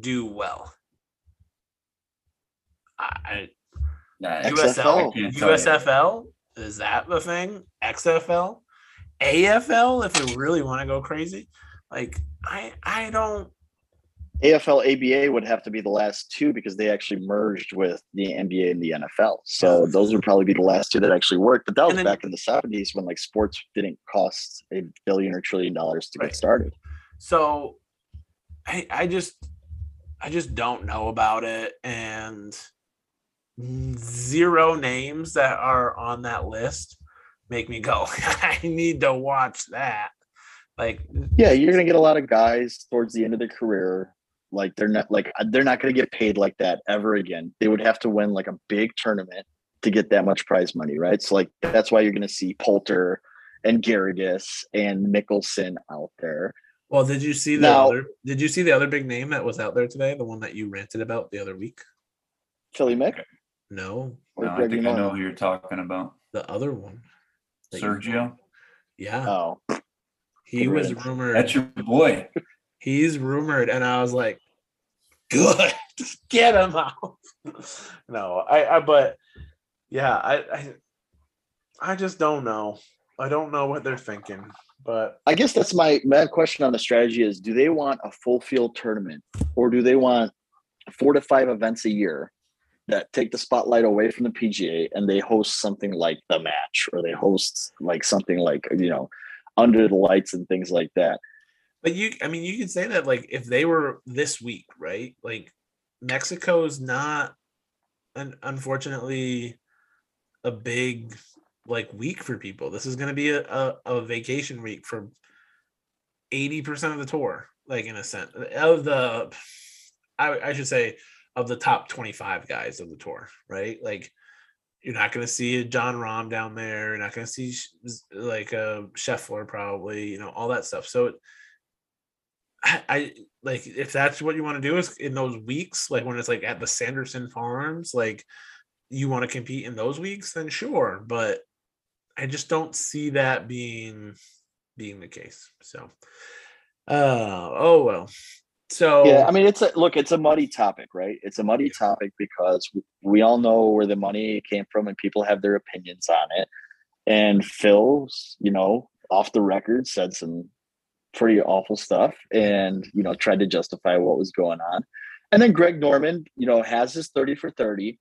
do well? I, USL, USFL is that the thing? XFL, AFL. If we really want to go crazy, like I, I don't. AFL ABA would have to be the last two because they actually merged with the NBA and the NFL. So those would probably be the last two that actually worked. But that was then, back in the 70s when like sports didn't cost a billion or trillion dollars to right. get started. So I I just I just don't know about it and zero names that are on that list make me go (laughs) I need to watch that. Like yeah, you're gonna get a lot of guys towards the end of their career Like they're not like uh, they're not going to get paid like that ever again. They would have to win like a big tournament to get that much prize money, right? So like that's why you're going to see Poulter and Garrigus and Mickelson out there. Well, did you see the now, other? Did you see the other big name that was out there today? The one that you ranted about the other week? Philly Mick. No. no I think I know who you're talking about. The other one. Sergio. Yeah. Oh. He was rumored. That's your boy. He's rumored, and I was like, "Good, (laughs) get him out." (laughs) no, I, I, but yeah, I, I, I just don't know. I don't know what they're thinking, but I guess that's my my question on the strategy is: Do they want a full field tournament, or do they want four to five events a year that take the spotlight away from the PGA and they host something like the match, or they host like something like you know under the lights and things like that? But you, I mean, you could say that like if they were this week, right? Like Mexico's not, un- unfortunately, a big like week for people. This is going to be a, a, a, vacation week for 80% of the tour, like in a sense of the, I, I should say of the top 25 guys of the tour, right? Like you're not going to see a Jon Rahm down there. You're not going to see like a Scheffler probably, you know, all that stuff. So I, I like if that's what you want to do is in those weeks, like when it's like at the Sanderson Farms, like you want to compete in those weeks, then sure. But I just don't see that being being the case. So, uh, oh well. So yeah, I mean, it's a look. It's a muddy topic, right? It's a muddy topic because we all know where the money came from, and people have their opinions on it. And Phil's, you know, off the record, said some pretty awful stuff, and you know, tried to justify what was going on. And then Greg Norman, you know, has his thirty for thirty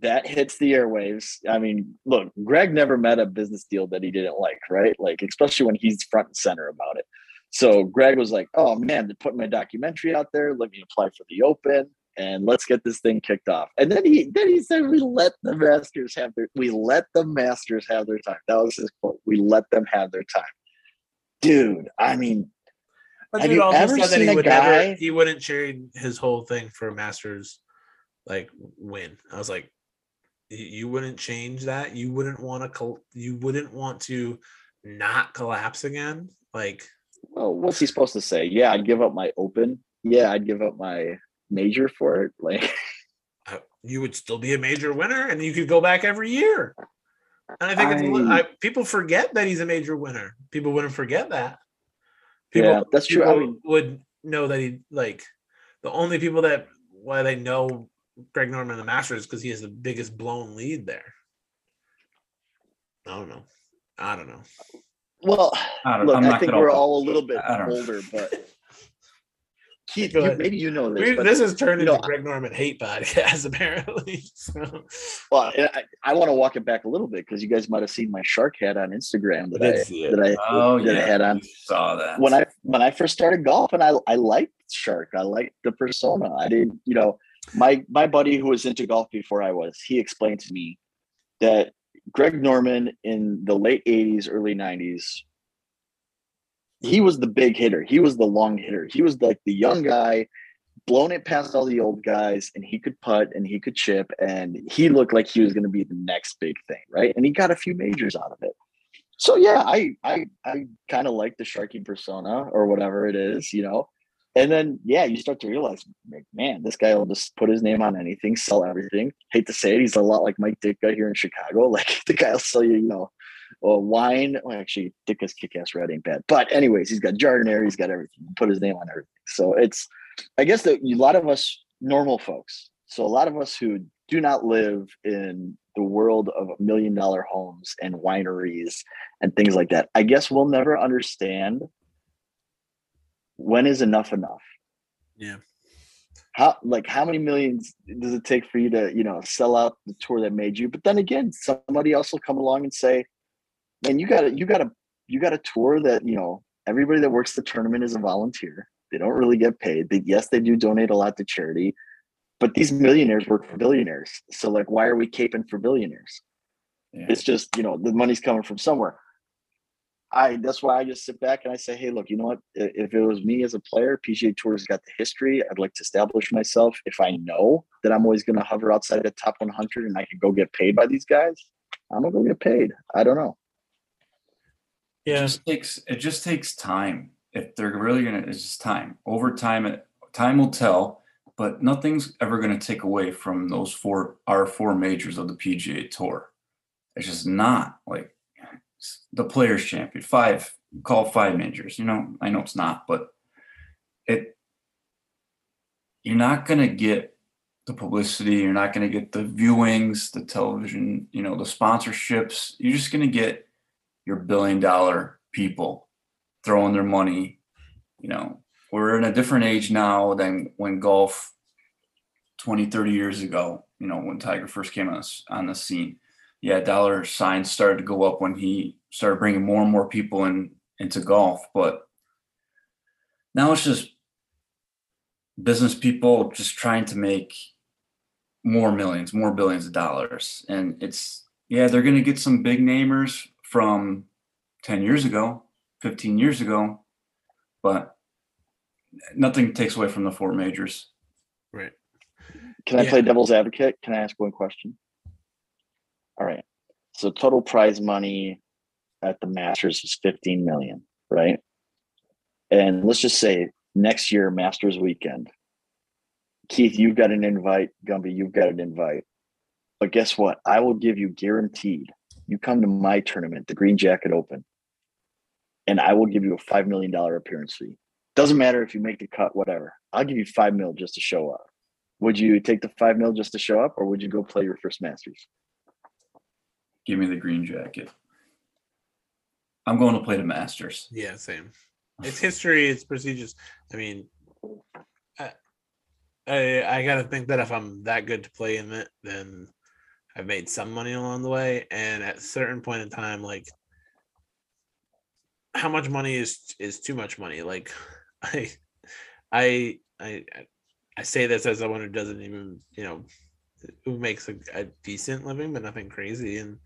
that hits the airwaves. I mean, look, Greg never met a business deal that he didn't like, right? Like, especially when he's front and center about it. So Greg was like, "Oh man, they're putting my documentary out there. Let me apply for the Open, and let's get this thing kicked off." And then he then he said, "We let the Masters have their we let the Masters have their time." That was his quote. We let them have their time, dude. I mean, but have dude you ever seen he a guy? Never, he wouldn't trade his whole thing for a Masters like win. I was like, you wouldn't change that you wouldn't want to you wouldn't want to not collapse again like well what's he supposed to say yeah i'd give up my open yeah i'd give up my major for it (laughs) like uh, you would still be a major winner and you could go back every year and i think I, I, people forget that he's a major winner people wouldn't forget that people yeah, that's true I mean, would know that he like the only people that why they know Greg Norman in the Masters because he has the biggest blown lead there. I don't know. I don't know. Well, I look, I think we're all a little bit older, but Keith, you, maybe you know this. But, this has turned into know, Greg Norman hate podcast, (laughs) apparently. So. Well, I, I want to walk it back a little bit because you guys might have seen my shark hat on Instagram that I, I that I oh, that yeah, I had on. Saw that when I when I first started golf, and I I liked shark. I liked the persona. I didn't, you know, my my buddy who was into golf before I was, he explained to me that Greg Norman in the late 80s, early 90s, he was the big hitter. He was the long hitter. He was like the young guy, blown it past all the old guys, and he could putt and he could chip, and he looked like he was going to be the next big thing, right? And he got a few majors out of it. So yeah, I I I kind of like the Sharky persona or whatever it is, you know and then yeah, you start to realize, like, man, this guy will just put his name on anything, sell everything. Hate to say it, he's a lot like Mike Ditka here in Chicago. (laughs) Like the guy will sell you, you know, well, wine. Well, actually, Ditka's kick-ass red ain't bad. But anyways, he's got Jardinere, he's got everything. Put his name on everything. So it's, I guess that a lot of us normal folks. So a lot of us who do not live in the world of million dollar homes and wineries and things like that. I guess we'll never understand when is enough enough? Yeah. How like how many millions does it take for you to you know sell out the tour that made you? But then again, somebody else will come along and say, "Man, you got to you got to you got a tour that you know everybody that works the tournament is a volunteer. They don't really get paid. They, yes, they do donate a lot to charity, but these millionaires work for billionaires. So like, why are we caping for billionaires? Yeah. It's just you know the money's coming from somewhere. I that's why I just sit back and I say, hey, look, you know what? If it was me as a player, PGA Tour's got the history. I'd like to establish myself. If I know that I'm always going to hover outside the top 100 and I can go get paid by these guys, I'm gonna go get paid. I don't know. Yeah, it just takes it just takes time. If they're really gonna, it's just time. Over time, it time will tell. But nothing's ever going to take away from those four our four majors of the PGA Tour. It's just not like the Players Champion five call five majors. You know, I know it's not, but it you're not going to get the publicity. You're not going to get the viewings, the television. You know, the sponsorships. You're just going to get your billion dollar people throwing their money. You know, we're in a different age now than when golf 20 30 years ago you know when tiger first came on, on the scene yeah dollar signs started to go up when he started bringing more and more people in into golf but now it's just business people just trying to make more millions more billions of dollars and it's yeah they're going to get some big namers from 10 years ago 15 years ago but nothing takes away from the four majors. Right. Can I yeah. play devil's advocate? Can I ask one question? All right. So total prize money at the Masters is 15 million, right? And let's just say next year, Masters weekend. Keith, you've got an invite. Gumby, you've got an invite. But guess what? I will give you guaranteed. You come to my tournament, the Green Jacket Open, and I will give you a $5 million appearance fee. Doesn't matter if you make the cut, whatever. I'll give you five mil just to show up. Would you take the five mil just to show up, or would you go play your first Masters? Give me the green jacket. I'm going to play the Masters. Yeah, same. It's (laughs) history. It's procedures. I mean, I, I, I got to think that if I'm that good to play in it, then I've made some money along the way. And at a certain point in time, like, how much money is is too much money? Like, (laughs) I, I, I, I say this as someone who doesn't even, you know, who makes a, a decent living, but nothing crazy. And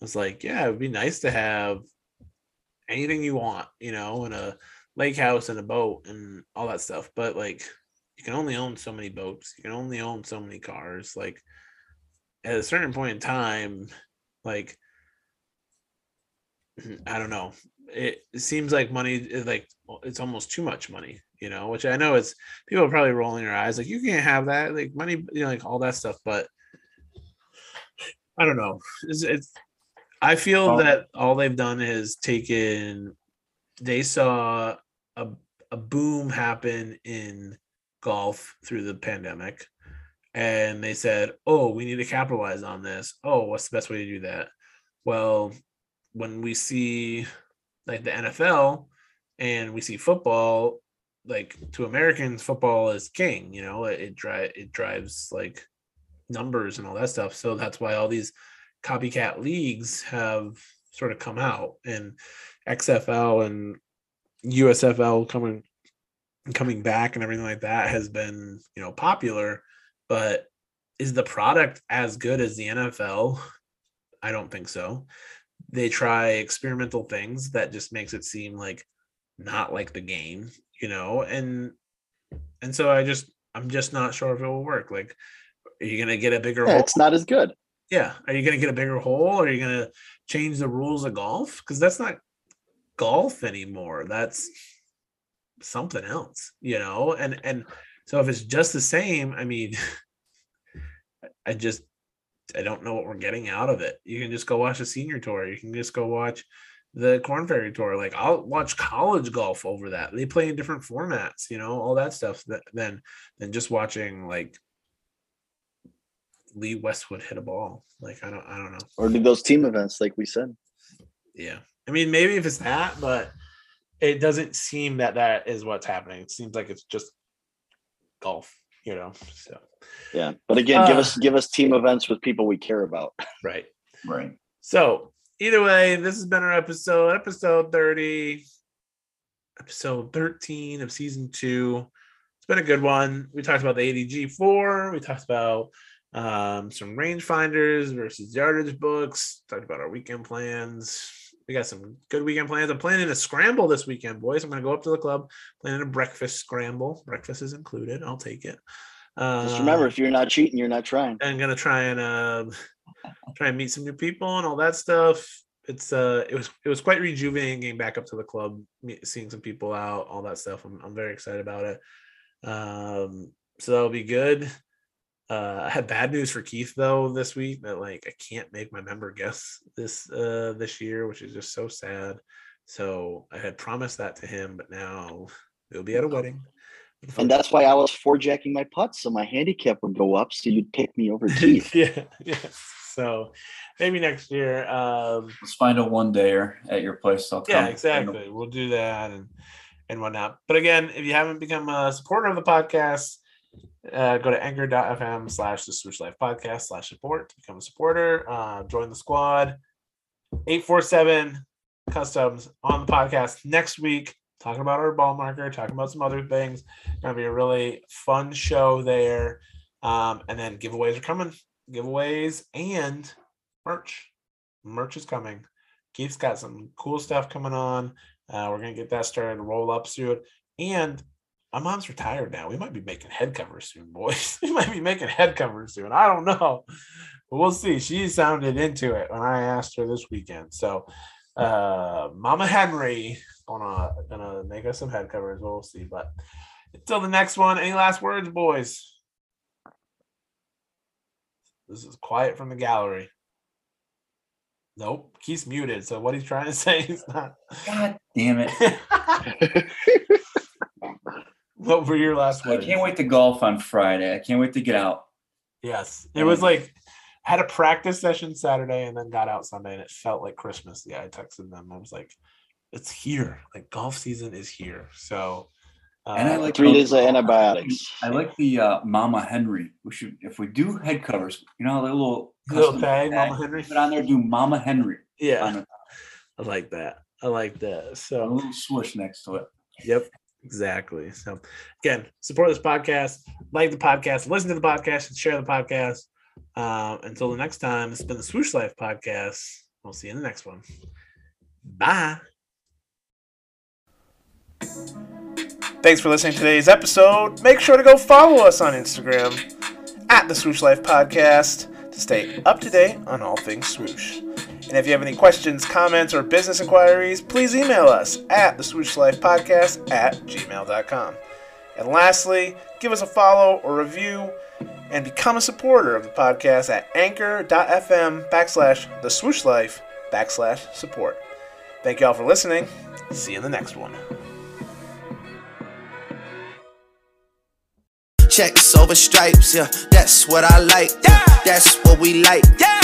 it's like, yeah, it would be nice to have anything you want, you know, in a lake house and a boat and all that stuff. But like, you can only own so many boats. You can only own so many cars. Like, at a certain point in time, like, (clears throat) I don't know it, seems like money is like it's almost too much money, you know, which I know it's people are probably rolling their eyes like you can't have that, like money, you know, like all that stuff. But I don't know. It's, it's I feel oh. that all they've done is taken they saw a, a boom happen in golf through the pandemic and they said, "Oh, we need to capitalize on this. Oh, what's the best way to do that?" Well, when we see like the NFL and we see football, like to Americans, football is king. You know, it, it drive it drives like numbers and all that stuff. So that's why all these copycat leagues have sort of come out, and XFL and USFL coming coming back and everything like that has been you know popular, but is the product as good as the NFL? I don't think so they try experimental things that just makes it seem like not like the game, you know, and and so I just I'm just not sure if it will work. Like, are you gonna get a bigger yeah, hole? It's not as good. Yeah. Are you gonna get a bigger hole? Are you gonna change the rules of golf? Because that's not golf anymore. That's something else, you know? And and so if it's just the same, I mean, (laughs) I just I don't know what we're getting out of it. You can just go watch the senior tour. You can just go watch the Korn Ferry Tour. Like I'll watch college golf over that. They play in different formats, you know, all that stuff. That than than just watching like Lee Westwood hit a ball. Like I don't I don't know. Or do those team events, like we said. Yeah, I mean maybe if it's that, but it doesn't seem that that is what's happening. It seems like it's just golf, you know. So yeah, but again, uh, give us give us team events with people we care about. (laughs) Right. Right. So either way, this has been our episode, episode 30, episode 13 of season two. It's been a good one. We talked about the ADG4, we talked about um, some rangefinders versus yardage books, talked about our weekend plans. We got some good weekend plans. I'm planning a scramble this weekend, boys. I'm gonna go up to the club, planning a breakfast scramble. Breakfast is included. I'll take it. Uh, Just remember, if you're not cheating, you're not trying. I'm gonna try and uh, try and meet some new people and all that stuff. It's uh, it was it was quite rejuvenating getting back up to the club, seeing some people out, all that stuff. I'm I'm very excited about it. Um, so that'll be good. Uh, I had bad news for Keith though this week that like I can't make my member guess this uh this year, which is just so sad. So I had promised that to him, but now we'll be at a wedding. And that's why I was forejacking my putts, so my handicap would go up, so you'd pick me over (laughs) Keith. yeah, yeah. So maybe next year. Um, Let's find a one dayer at your place. I'll yeah, exactly. We'll do that and and whatnot. But again, if you haven't become a supporter of the podcast, uh, go to anchor.fm slash the swoosh life podcast slash support to become a supporter. Uh, join the squad. 847 customs on the podcast next week, talking about our ball marker, talking about some other things. Gonna be a really fun show there. Um, and then giveaways are coming. Giveaways and merch. Merch is coming. Keith's got some cool stuff coming on. Uh, we're gonna get that started roll up soon. And my mom's retired now. We might be making head covers soon, boys. (laughs) we might be making head covers soon. I don't know. But we'll see. She sounded into it when I asked her this weekend. So uh Mama Henry gonna gonna make us some head covers. We'll see. But until the next one, any last words, boys? This is quiet from the gallery. Nope, he's muted. So what he's trying to (laughs) say is not. God damn it! (laughs) What were your last words? I can't wait to golf on Friday. I can't wait to get out. Yes. It was like I had a practice session Saturday and then got out Sunday and it felt like Christmas. Yeah, I texted them. I was like, it's here. Like golf season is here. So uh, and I like three days of antibiotics. I like the uh, Mama Henry. We should, if we do head covers, you know, a little little tag, Mama Henry. Put on there, do Mama Henry. Yeah, I like that. I like that. So a little swoosh next to it. Yep. Exactly. So, again, support this podcast, like the podcast, listen to the podcast, and share the podcast. Uh, until the next time, it's been the Swoosh Life podcast. We'll see you in the next one. Bye. Thanks for listening to today's episode. Make sure to go follow us on Instagram at the Swoosh Life Podcast to stay up to date on all things swoosh. And if you have any questions, comments, or business inquiries, please email us at the Swoosh Life Podcast at gmail.com. And lastly, give us a follow or review and become a supporter of the podcast at anchor.fm backslash the swoosh life backslash support. Thank you all for listening. See you in the next one. Checks over stripes, yeah, that's what I like. Yeah, that's what we like. Yeah